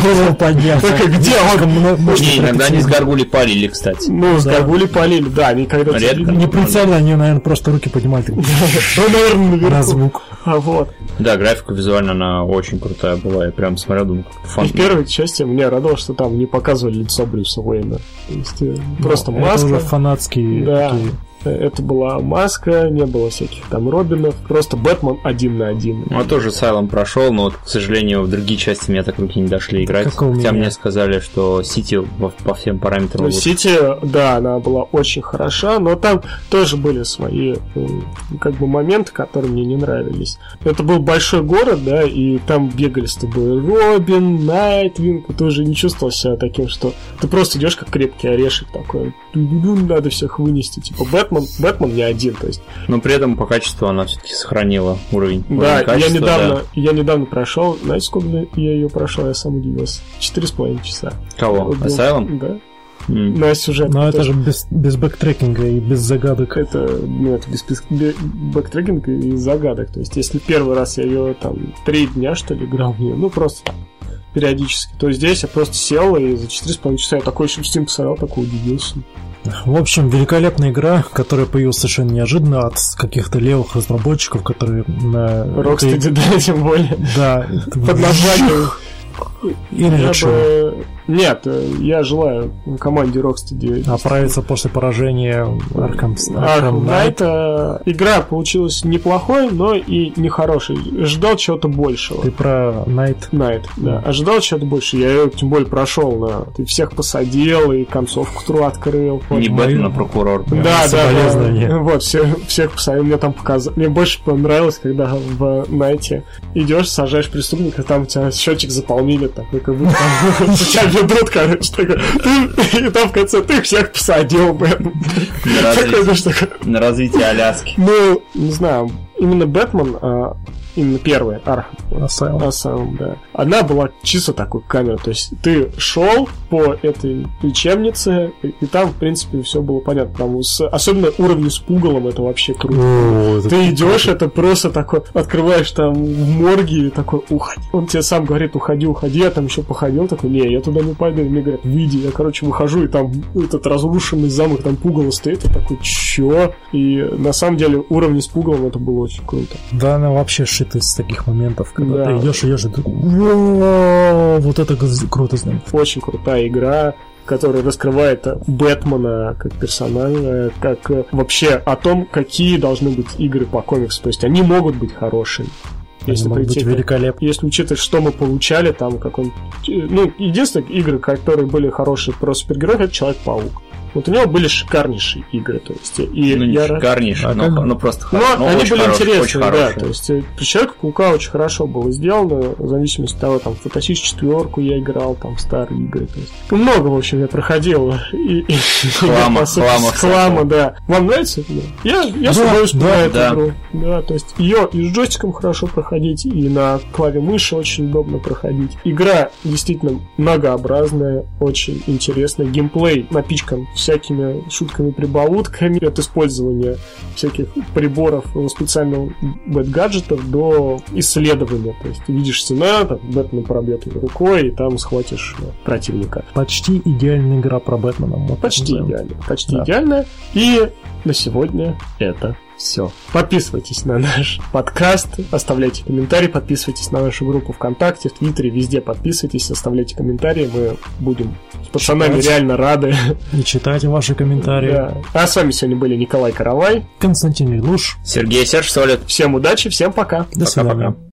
голову поднял. Где он? Не, иногда они с горгули палили, кстати. Ну, с горгули палили, да, они когда... Не прицельно, они, наверное, просто руки поднимали. (laughs) На звук. А вот. Да, графика визуально, она очень крутая была. Я прям смотрел, думаю, как фан. И в первой части мне радовало, что там не показывали лицо Брюса Уэйна. То есть э, просто маска. Это уже фанатские это была маска, не было всяких там Робинов, просто Бэтмен один на один. Ну, а тоже Сайлом прошел, но вот, к сожалению, в другие части меня так руки не дошли играть. Как Хотя мне сказали, что Сити по всем параметрам ну, Сити, да, она была очень хороша, но там тоже были свои как бы моменты, которые мне не нравились. Это был большой город, да, и там бегали с тобой Робин, Найтвинг, ты уже не чувствовал себя таким, что ты просто идешь как крепкий орешек такой. Надо всех вынести. Типа Бэтмен Бэтмен, Бэтмен не один, то есть. Но при этом по качеству она все-таки сохранила уровень. Да, уровень качества, я недавно, да. я недавно прошел, знаете, сколько я ее прошел, я сам удивился. Четыре с половиной часа. Кого? Asylum? Да. Mm. На сюжет. Но это же без, без бэктрекинга и без загадок. Это, ну, это без, без, без бэктрекинга и загадок. То есть, если первый раз я ее там три дня, что ли, играл в нее, ну, просто периодически, то здесь я просто сел и за 4,5 часа я такой еще в Steam посмотрел, такой удивился. В общем, великолепная игра, которая появилась совершенно неожиданно от каких-то левых разработчиков, которые на... Rocksteady, этой... да, (laughs) тем более. Да. Под названием... Или бы... Нет, э, я желаю команде Rocksteady оправиться после поражения Arkham, Arkham Knight. Knight. Игра получилась неплохой, но и нехорошей. Ждал чего-то большего. Ты про Night? Night, да. Ожидал чего-то больше. Я ее тем более прошел на... Ты всех посадил и концовку тру открыл. Не Бэтмен, а прокурор. Да, да, да. Вот, все, всех посадил. Мне там показали. Мне больше понравилось, когда в Найте идешь, сажаешь преступника, там у тебя счетчик заполнили, такой, как будто там (laughs) ведут, короче, такой, и там в конце ты всех посадил, блин. На развитие Аляски. Ну, не знаю, именно Бэтмен а, именно первая Arkham. Asylum. Asylum, да. Она была чисто такой камерой. То есть ты шел по этой лечебнице, и, и там, в принципе, все было понятно. Там с, особенно уровни с пугалом это вообще круто. О, это ты идешь, это просто такой, открываешь там в морге и такой, уходи. Он тебе сам говорит, уходи, уходи, я там еще походил, такой, не, я туда не пойду. И мне говорят, выйди. Я, короче, выхожу, и там этот разрушенный замок, там пугало стоит, и такой, чё? И на самом деле уровни с пугалом это было очень круто. Да, она вообще шит из таких моментов, когда да. ты идешь, и ты вот это круто знаешь. Очень крутая игра которая раскрывает Бэтмена как персонажа, как вообще о том, какие должны быть игры по комиксу. То есть они могут быть хорошими. Если Они прийти, быть великолепны. Если учитывать, что мы получали, там как он... Ну, единственные игры, которые были хорошие про супергероев, это Человек-паук. Вот у него были шикарнейшие игры, то есть и ну, не я шикарнейшие, а но, но, но просто но, но они были хорошие, интересные, да, то есть э, при человеку паука очень хорошо было сделано, в зависимости от того, там, Фотосис четверку я играл, там, старые игры, то есть много, в общем, я проходил (laughs) и, и хлама, хлама, хлама, да. Вам нравится это? Я, я да, с удовольствием да, эту да. игру. Да, то есть ее и с джойстиком хорошо проходить, и на клаве мыши очень удобно проходить. Игра действительно многообразная, очень интересная, геймплей напичкан всякими шутками-прибаутками от использования всяких приборов специального бэт-гаджетов до исследования. То есть ты видишь стена, там Бэтмен пробьет рукой, и там схватишь противника. Почти идеальная игра про Бэтмена. Вот почти идеальная. Почти да. идеальная. И на сегодня это все. Подписывайтесь на наш подкаст, оставляйте комментарии, подписывайтесь на нашу группу ВКонтакте, в Твиттере, везде подписывайтесь, оставляйте комментарии. Мы будем с пацанами читать. реально рады. И читайте ваши комментарии. Да. А с вами сегодня были Николай Каравай, Константин Илуш, Сергей Серж Солид. Всем удачи, всем пока. До свидания. Пока-пока.